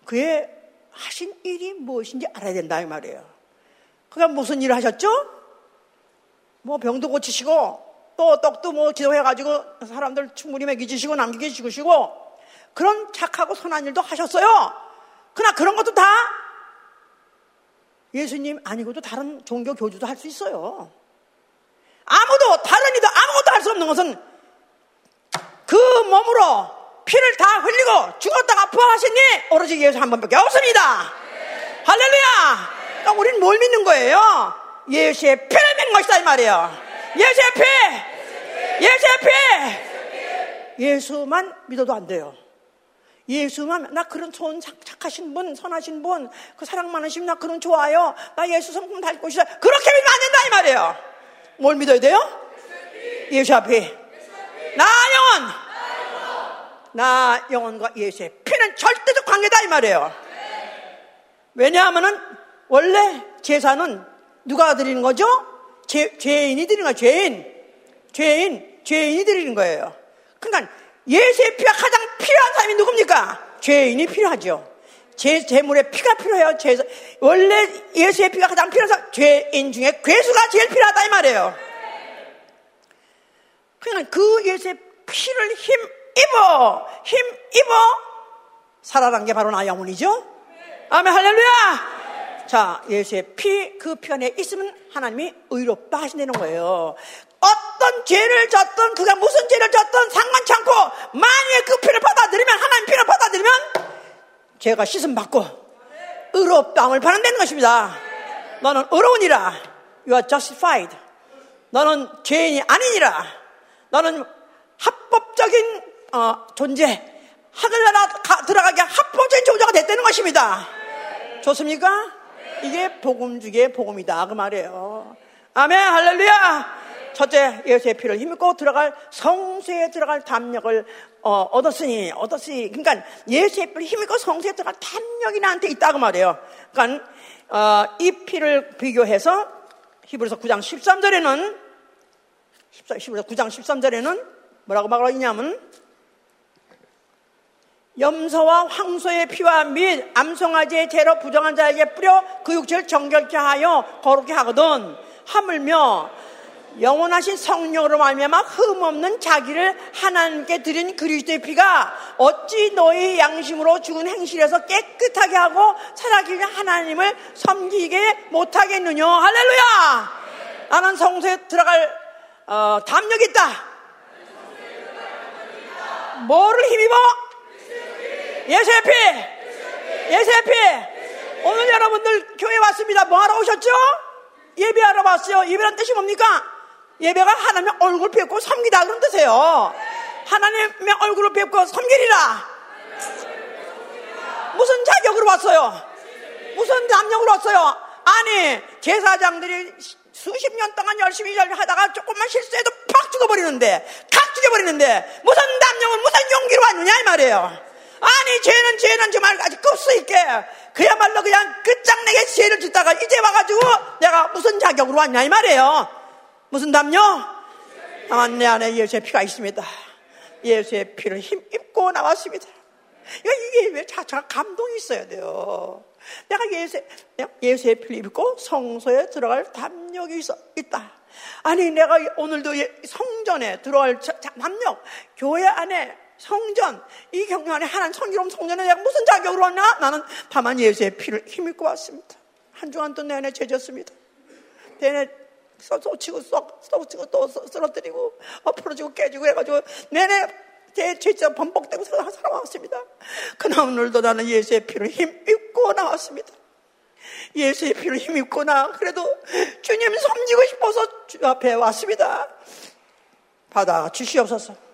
그의 하신 일이 무엇인지 알아야 된다 이 말이에요. 그가 무슨 일을 하셨죠? 뭐 병도 고치시고 또 떡도 뭐 기도해가지고 사람들 충분히 먹이주시고 남기게 주시고 그런 착하고 선한 일도 하셨어요. 그러나 그런 것도 다 예수님 아니고도 다른 종교 교주도 할 수 있어요. 아무도 다른 이도 아무것도 할 수 없는 것은 그 몸으로 피를 다 흘리고 죽었다가 부활하시니 오로지 예수 한 번밖에 없습니다. 네. 할렐루야! 그러니까 우리는 뭘 믿는 거예요? 예수의 피를 믿는 것이다 이 말이에요. 예수의 피! 예수의 피! 예수만 믿어도 안 돼요. 예수만 나 그런 좋은 착하신 분, 선하신 분, 그 사랑 많으신 나 그런 좋아요. 나 예수 성품 닮고 싶어. 그렇게 믿으면 안 된다 이 말이에요. 뭘 믿어야 돼요? 예수 앞에 나 영혼 나 영혼과 예수의 피는 절대적 관계다 이 말이에요. 왜냐하면은 원래 제사는 누가 드리는 거죠? 죄, 죄인이 드리는 거예요. 죄인, 죄인, 죄인이 드리는 거예요. 그러니까 예수의 피가 가장 필요한 사람이 누굽니까? 죄인이 필요하죠. 제, 재물의 피가 필요해요. 제, 원래 예수의 피가 가장 필요한 사람, 죄인 중에 괴수가 제일 필요하다 이 말이에요. 그러니까 그 예수의 피를 힘 입어, 힘 입어 살아난 게 바로 나 영혼이죠? 아멘, 할렐루야! 자, 예수의 피, 그 피 안에 있으면 하나님이 의롭다 하신다는 거예요. 어떤 죄를 졌던, 그가 무슨 죄를 졌던 상관치 않고, 만약에 그 피를 받아들이면, 하나님 피를 받아들이면, 죄가 씻음 받고, 의롭다함을 받는다는 것입니다. 너는 의로우니라. You are justified. 너는 죄인이 아니니라. 너는 합법적인 어, 존재, 하늘나라 들어가게 합법적인 존재가 됐다는 것입니다. 좋습니까? 이게 복음 중에 복음이다 그 말이에요. 아멘 할렐루야. 첫째 예수의 피를 힘입고 들어갈 성수에 들어갈 담력을 어, 얻었으니 얻었으니 그러니까 예수의 피를 힘입고 성수에 들어갈 담력이 나한테 있다 그 말이에요. 그러니까 어, 이 피를 비교해서 히브리서 9장 13절에는 14, 9장 13절에는 뭐라고 말하고 있냐면 염소와 황소의 피와 및 암송아지의 죄로 부정한 자에게 뿌려 그 육체를 정결케 하여 거룩게 하거든. 하물며 영원하신 성령으로 말미암아 흠없는 자기를 하나님께 드린 그리스도의 피가 어찌 너희 양심으로 죽은 행실에서 깨끗하게 하고 살아계신 하나님을 섬기게 못하겠느냐 할렐루야! 나는 성소에 들어갈 어, 담력이 있다. 뭐를 힘입어? 예수의 피! 예수의 피! 오늘 여러분들 교회 왔습니다. 뭐 하러 오셨죠? 예배하러 왔어요. 예배란 뜻이 뭡니까? 예배가 하나님의 얼굴 뵙고 섬기다 그런 뜻이에요. 하나님의 얼굴을 뵙고 섬기리라. 무슨 자격으로 왔어요? 무슨 남력으로 왔어요? 아니, 제사장들이 수십 년 동안 열심히 하다가 조금만 실수해도 팍 죽어버리는데, 칵 죽여버리는데, 무슨 남력은 무슨 용기로 왔느냐, 이 말이에요. 아니 죄는 죄는 정말 아주 급수 있게 그야말로 그냥 끝장내게 죄를 짓다가 이제 와가지고 내가 무슨 자격으로 왔냐 이 말이에요. 무슨 담요? 아, 내 안에 예수의 피가 있습니다. 예수의 피를 힘입고 나왔습니다. 이게 왜 자체가 감동이 있어야 돼요. 내가 예수, 예수의 피를 입고 성소에 들어갈 담력이 있어, 있다. 아니, 내가 오늘도 성전에 들어갈 담력, 교회 안에 성전, 이 경영 안에 하나님 성기로운 성전에 내가 무슨 자격으로 왔냐? 나는 다만 예수의 피를 힘입고 왔습니다. 한 주간 또 내내 죄졌습니다. 내내 쏘치고 쏘치고 또 쓰러뜨리고 엎어지고 깨지고 해가지고 내내 제 죄자 번복되고 살아왔습니다. 그러나 오늘도 나는 예수의 피를 힘입고 나왔습니다. 예수의 피를 힘입고 나 그래도 주님 섬기고 싶어서 주 앞에 왔습니다. 받아 주시옵소서.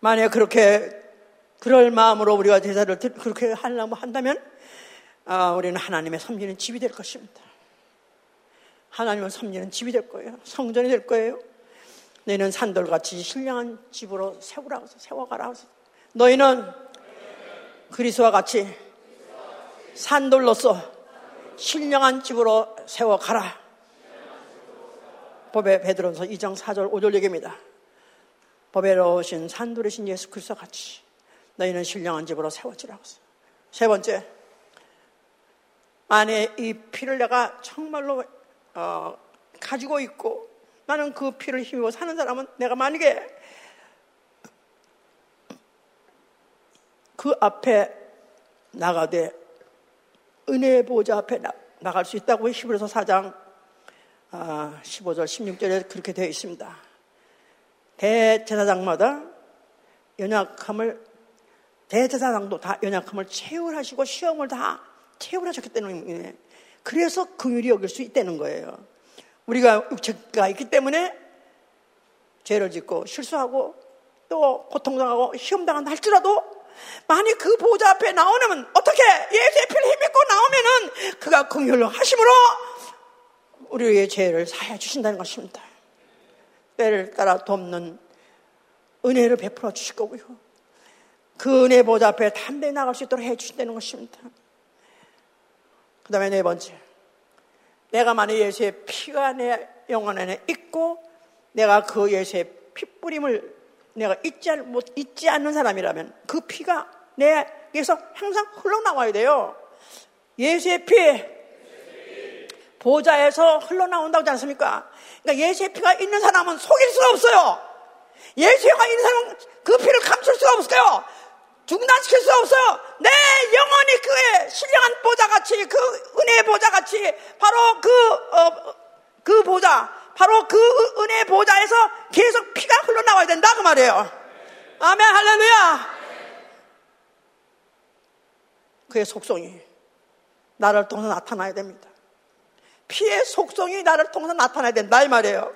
만약 그렇게 그럴 마음으로 우리가 제사를 그렇게 하려고 한다면 아, 우리는 하나님의 섬기는 집이 될 것입니다. 하나님을 섬기는 집이 될 거예요. 성전이 될 거예요. 너희는 산돌같이 신령한 집으로 세우라 세워가라. 너희는 그리스와 같이 산돌로서 신령한 집으로 세워가라. 법의 베드로서 2장 4절 5절 얘기입니다. 법에로우신 산돌이신 예수 그리스와 같이 너희는 신령한 집으로 세워지라고. 세 번째, 안에 이 피를 내가 정말로 어, 가지고 있고 나는 그 피를 힘입어 사는 사람은 내가 만약에 그 앞에 나가되 은혜의 보좌 앞에 나, 나갈 수 있다고 히브리서 4장 15절 16절에 그렇게 되어 있습니다. 대제사장마다 연약함을 대제사장도 다 연약함을 채울하시고 시험을 다 채울하셨기 때문에 그래서 긍휼이 여길 수 있다는 거예요. 우리가 육체가 있기 때문에 죄를 짓고 실수하고 또 고통당하고 시험당한다 할지라도 만약 그 보좌 앞에 나오면 어떻게 예수의 피를 힘입고 나오면은 그가 긍휼로 하심으로 우리의 죄를 사해 주신다는 것입니다. 때를 따라 돕는 은혜를 베풀어 주실 거고요. 그 은혜 보좌 앞에 담대 나갈 수 있도록 해 주신다는 것입니다. 그 다음에 네 번째. 내가 만약 예수의 피가 내 영혼 안에 있고 내가 그 예수의 피뿌림을 내가 잊지, 못, 잊지 않는 사람이라면 그 피가 내에서 항상 흘러나와야 돼요. 예수의 피, 보좌에서 흘러나온다고 하지 않습니까? 그러니까 예수의 피가 있는 사람은 속일 수가 없어요. 예수의 피가 있는 사람은 그 피를 감출 수가 없어요. 중단시킬 수 없어요. 내 영혼이 그의 신령한 보좌같이 그 은혜의 보좌같이 바로 그, 어, 그 보좌, 바로 그 은혜의 보좌에서 계속 피가 흘러나와야 된다 그 말이에요. 아멘 할렐루야. 그의 속성이 나를 통해서 나타나야 됩니다. 피의 속성이 나를 통해서 나타나야 된다 이 말이에요.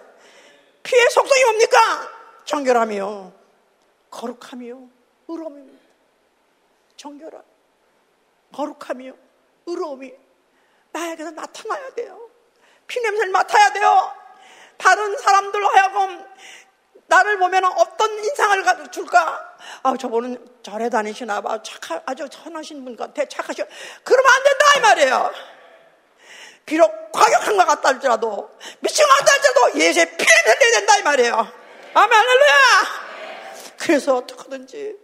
피의 속성이 뭡니까? 정결함이요, 거룩함이요, 의로움입니다. 정결함, 거룩함이요, 의로움이 나에게서 나타나야 돼요. 피 냄새를 맡아야 돼요. 다른 사람들로 하여금 나를 보면 어떤 인상을 줄까? 아, 저분은 절에 다니시나 봐. 착하, 아주 선하신 분 같아. 착하셔. 그러면 안 된다, 이 말이에요. 비록 과격한 것 같다 할지라도, 미친 것 같다 할지라도 예수의 피냄새를 내야 된다, 이 말이에요. 아멘, 할렐루야! 그래서 어떻게든지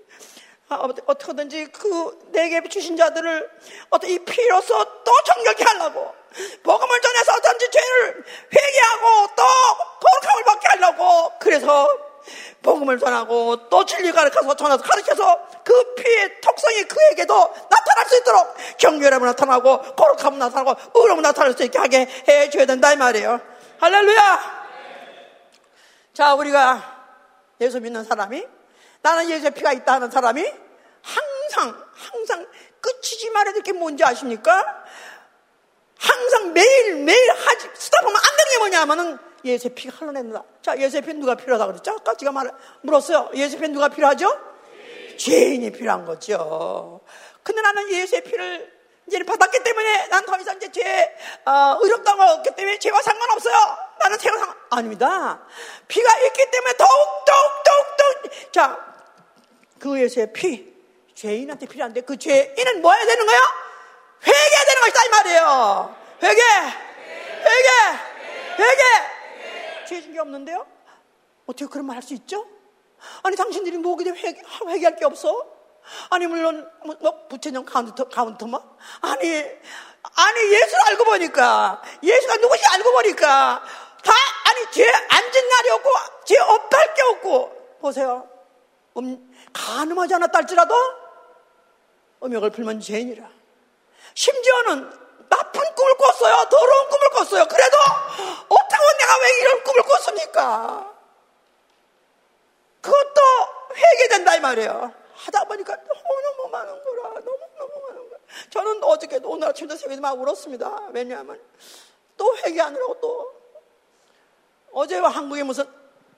아, 어떻게든지 그 내게 주신 자들을 어떤 이 피로서 또 정결케 하려고 복음을 전해서 어떤지 죄를 회개하고 또 거룩함을 받게 하려고 그래서 복음을 전하고 또 진리 가르쳐서 전해서 가르쳐서 그 피의 특성이 그에게도 나타날 수 있도록 경멸함을 나타나고 거룩함을 나타나고 의로움을 나타날 수 있게 하게 해줘야 된다 이 말이에요 할렐루야 자 우리가 예수 믿는 사람이 나는 예수의 피가 있다 하는 사람이 항상, 항상 끝이지 말아야 될 게 뭔지 아십니까? 항상 매일, 매일 하지, 쓰다 보면 안 되는 게 뭐냐 하면은 예수의 피가 흘러낸다. 자, 예수의 피 누가 필요하다고 그랬죠? 아까 제가 말, 물었어요. 예수의 피 누가 필요하죠? 죄인이 필요한 거죠. 근데 나는 예수의 피를 이제 받았기 때문에 난 더 이상 이제 죄, 어, 의롭다고 없기 때문에 죄와 상관없어요. 나는 죄와 상관, 아닙니다. 피가 있기 때문에 더욱, 더욱, 더욱, 더욱, 자, 그 예수의 피, 죄인한테 필요한데 그 죄인은 뭐 해야 되는 거야? 회개해야 되는 것이다 이 말이에요. 회개, 회개, 회개. 죄진 게 없는데요? 어떻게 그런 말 할 수 있죠? 아니 당신들이 뭐그냥 회개, 회개할 게 없어? 아니 물론 뭐, 뭐 부처님 카운터 카운터만 아니 아니 예수를 알고 보니까 예수가 누구인지 알고 보니까 다 아니 죄 안 진 날이 없고 죄 없다 할게 없고 보세요 음, 간음하지 않았다 할지라도 음욕을 품으면 죄인이라 심지어는 나쁜 꿈을 꿨어요. 더러운 꿈을 꿨어요. 그래도 어떻게 내가 왜 이런 꿈을 꿨습니까? 그것도 회개된다 이 말이에요. 하다 보니까 너무너무 많은 거라 너무너무 많은 거라. 저는 어저께도 오늘 아침도 새벽에 막 울었습니다. 왜냐하면 또 회개하느라고 또 어제 한국에 무슨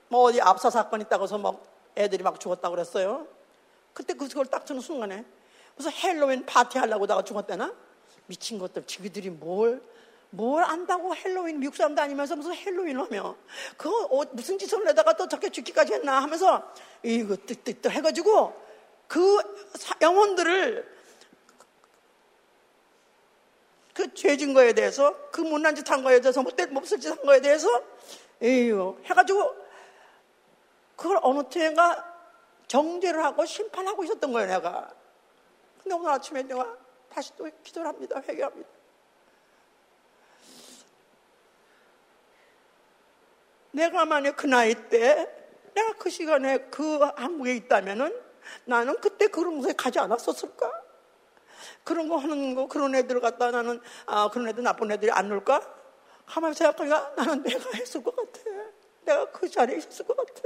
뭐 어디 압사 사건 있다고 해서 막 애들이 막 죽었다고 그랬어요. 그때 그걸 딱 듣는 순간에 무슨 헬로윈 파티 하려고 다가 죽었대나? 미친 것들, 지기들이 뭘, 뭘 안다고 헬로윈, 미국 사람 다니면서 무슨 헬로윈 하며, 그거 어, 무슨 짓을 내다가 또 저렇게 죽기까지 했나 하면서, 이거 뜨뜨뜨 해가지고, 그 영혼들을, 그 죄진 거에 대해서, 그 못난 짓 한 거에 대해서, 못된 몹쓸 짓 한 거에 대해서, 에휴, 해가지고, 그걸 어느 틈인가 정죄를 하고 심판하고 있었던 거예요, 내가. 근데 오늘 아침에 내가 다시 또 기도를 합니다. 회개합니다. 내가 만약 그 나이 때, 내가 그 시간에 그 한국에 있다면은 나는 그때 그런 곳에 가지 않았었을까? 그런 거 하는 거, 그런 애들 갖다 나는, 아, 그런 애들 나쁜 애들이 안 놀까? 가만히 생각하니까 나는 내가 했을 것 같아. 내가 그 자리에 있었을 것 같아.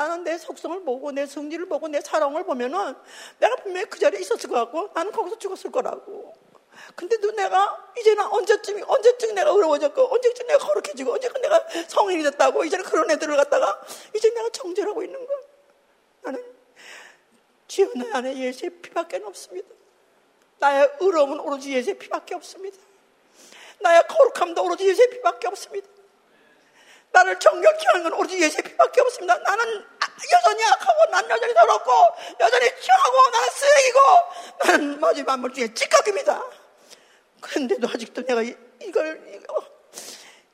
나는 내 속성을 보고 내 성질을 보고 내 사랑을 보면은 내가 분명히 그 자리에 있었을 것 같고 나는 거기서 죽었을 거라고. 근데도 내가 이제는 언제쯤 언제쯤 내가 어려워졌고 언제쯤 내가 거룩해지고 언제쯤 내가 성인이 됐다고 이제는 그런 애들을 갖다가 이제 내가 정죄하고 있는 거야. 나는 지은 안에 예수의 피밖에 없습니다. 나의 의로움은 오로지 예수의 피밖에 없습니다. 나의 거룩함도 오로지 예수의 피밖에 없습니다. 나를 정결케 하는 건 오로지 예수의 피밖에 없습니다. 나는 여전히 악하고 난 여전히 더럽고 여전히 취하고 나는 쓰레기고 나는 마지막 만물 중에 찌꺼기입니다. 그런데도 아직도 내가 이, 걸 이거,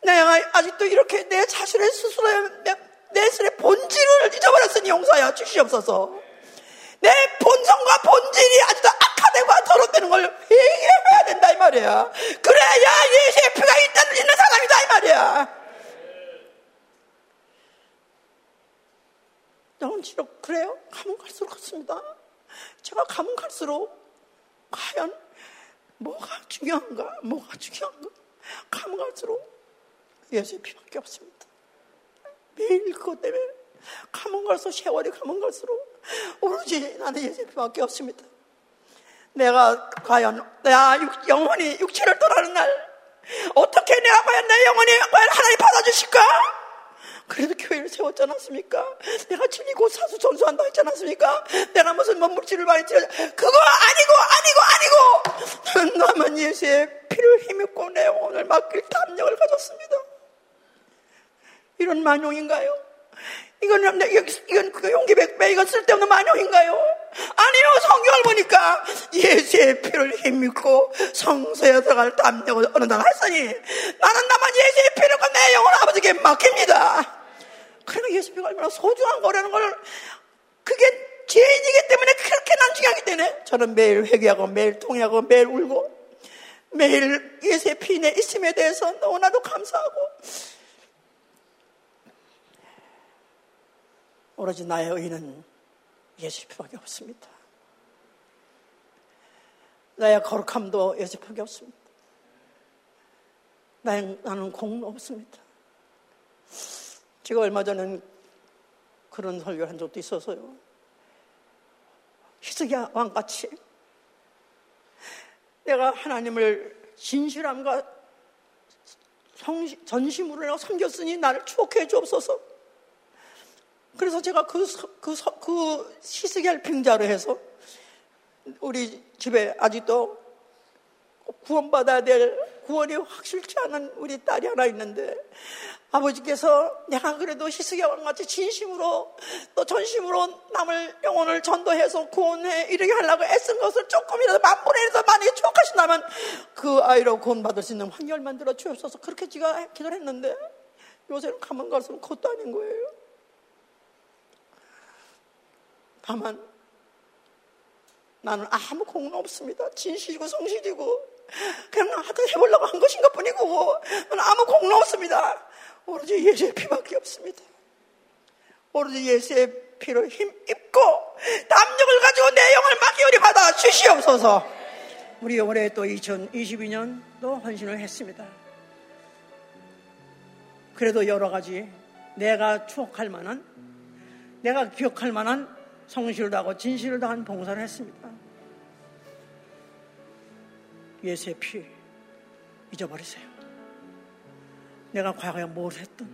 내가 아직도 이렇게 내 자신의 스스로의 내, 내 스스로의 본질을 잊어버렸으니 용서하여 주시옵소서. 내 본성과 본질이 아직도 악화되고 더럽되는 걸 회개해야 된다 이 말이야. 그래야 예수의 피가 있다는 있는 사람이다 이 말이야. 영원치로 그래요? 가면 갈수록 그렇습니다. 제가 가면 갈수록 과연 뭐가 중요한가? 뭐가 중요한가? 가면 갈수록 예수의 피밖에 없습니다. 매일 그것 때문에 가면 갈수록 세월이 가면 갈수록 오로지 나는 예수의 피밖에 없습니다. 내가 과연 내가 영혼이 육체를 떠나는 날 어떻게 내가 과연 내 영혼이 과연 하나님 받아주실까? 그래도 교회를 세웠지 않았습니까? 내가 진리고 사수 전수한다 했지 않았습니까? 내가 무슨 뭐 물질을 많이 찌어 그거 아니고 아니고 아니고 나만 예수의 피를 힘입고 내 영혼을 맡길 담력을 가졌습니다. 이런 만용인가요? 이건, 이건 그 용기 백배, 이건 쓸데없는 만용인가요? 아니요, 성경을 보니까 예수의 피를 힘입고 성소에 들어갈 담력을 어느 날 했으니 나는 나만 예수의 피를 내 영혼 아버지께 맡깁니다. 그러면 예수 피가 얼마나 소중한 거라는 걸 그게 죄인이기 때문에 그렇게 난 중요하기 때문에 저는 매일 회개하고 매일 통회하고 매일 울고 매일 예수의 피내 있음에 대해서 너무나도 감사하고 오로지 나의 의는 예수 피밖에 없습니다. 나의 거룩함도 예수 피밖에 없습니다. 나는 공로 없습니다. 제가 얼마 전에 그런 설교를 한 적도 있어서요. 희석야 왕같이 내가 하나님을 진실함과 전심으로 섬겼으니 나를 추억해 주옵소서. 그래서 제가 그, 그, 그 시스겔 빙자를 해서 우리 집에 아직도 구원받아야 될 구원이 확실치 않은 우리 딸이 하나 있는데 아버지께서 내가 그래도 희석이와 같이 진심으로 또 전심으로 남을 영혼을 전도해서 구원해 이르게 하려고 애쓴 것을 조금이라도 1도 많이 추억하신다면 그 아이로 구원받을 수 있는 환경을 만들어 주옵소서 그렇게 제가 기도를 했는데 요새는 가만 갈수록 그것도 아닌 거예요. 다만 나는 아무 공로 없습니다. 진실이고 성실이고 그냥 하여튼 해보려고 한 것인 것 뿐이고 나는 아무 공로 없습니다. 오로지 예수의 피밖에 없습니다. 오로지 예수의 피로 힘 입고 담력을 가지고 내 영을 막기오리 받아 주시옵소서. 우리 올해 또 2022년 또 헌신을 했습니다. 그래도 여러 가지 내가 추억할 만한 내가 기억할 만한 성실을 다하고 진실을 다한 봉사를 했습니다. 예수의 피 잊어버리세요. 내가 과거에 무엇을 했든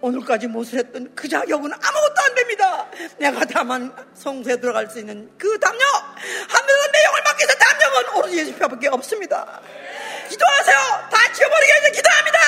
오늘까지 무엇을 했든 그 자격은 아무것도 안 됩니다. 내가 다만 성소에 들어갈 수 있는 그 담력 하늘은 내 영을 맡기 위해서 담력은 오로지 예수 피밖에 없습니다. 기도하세요. 다 지워버리게 해서 기도합니다.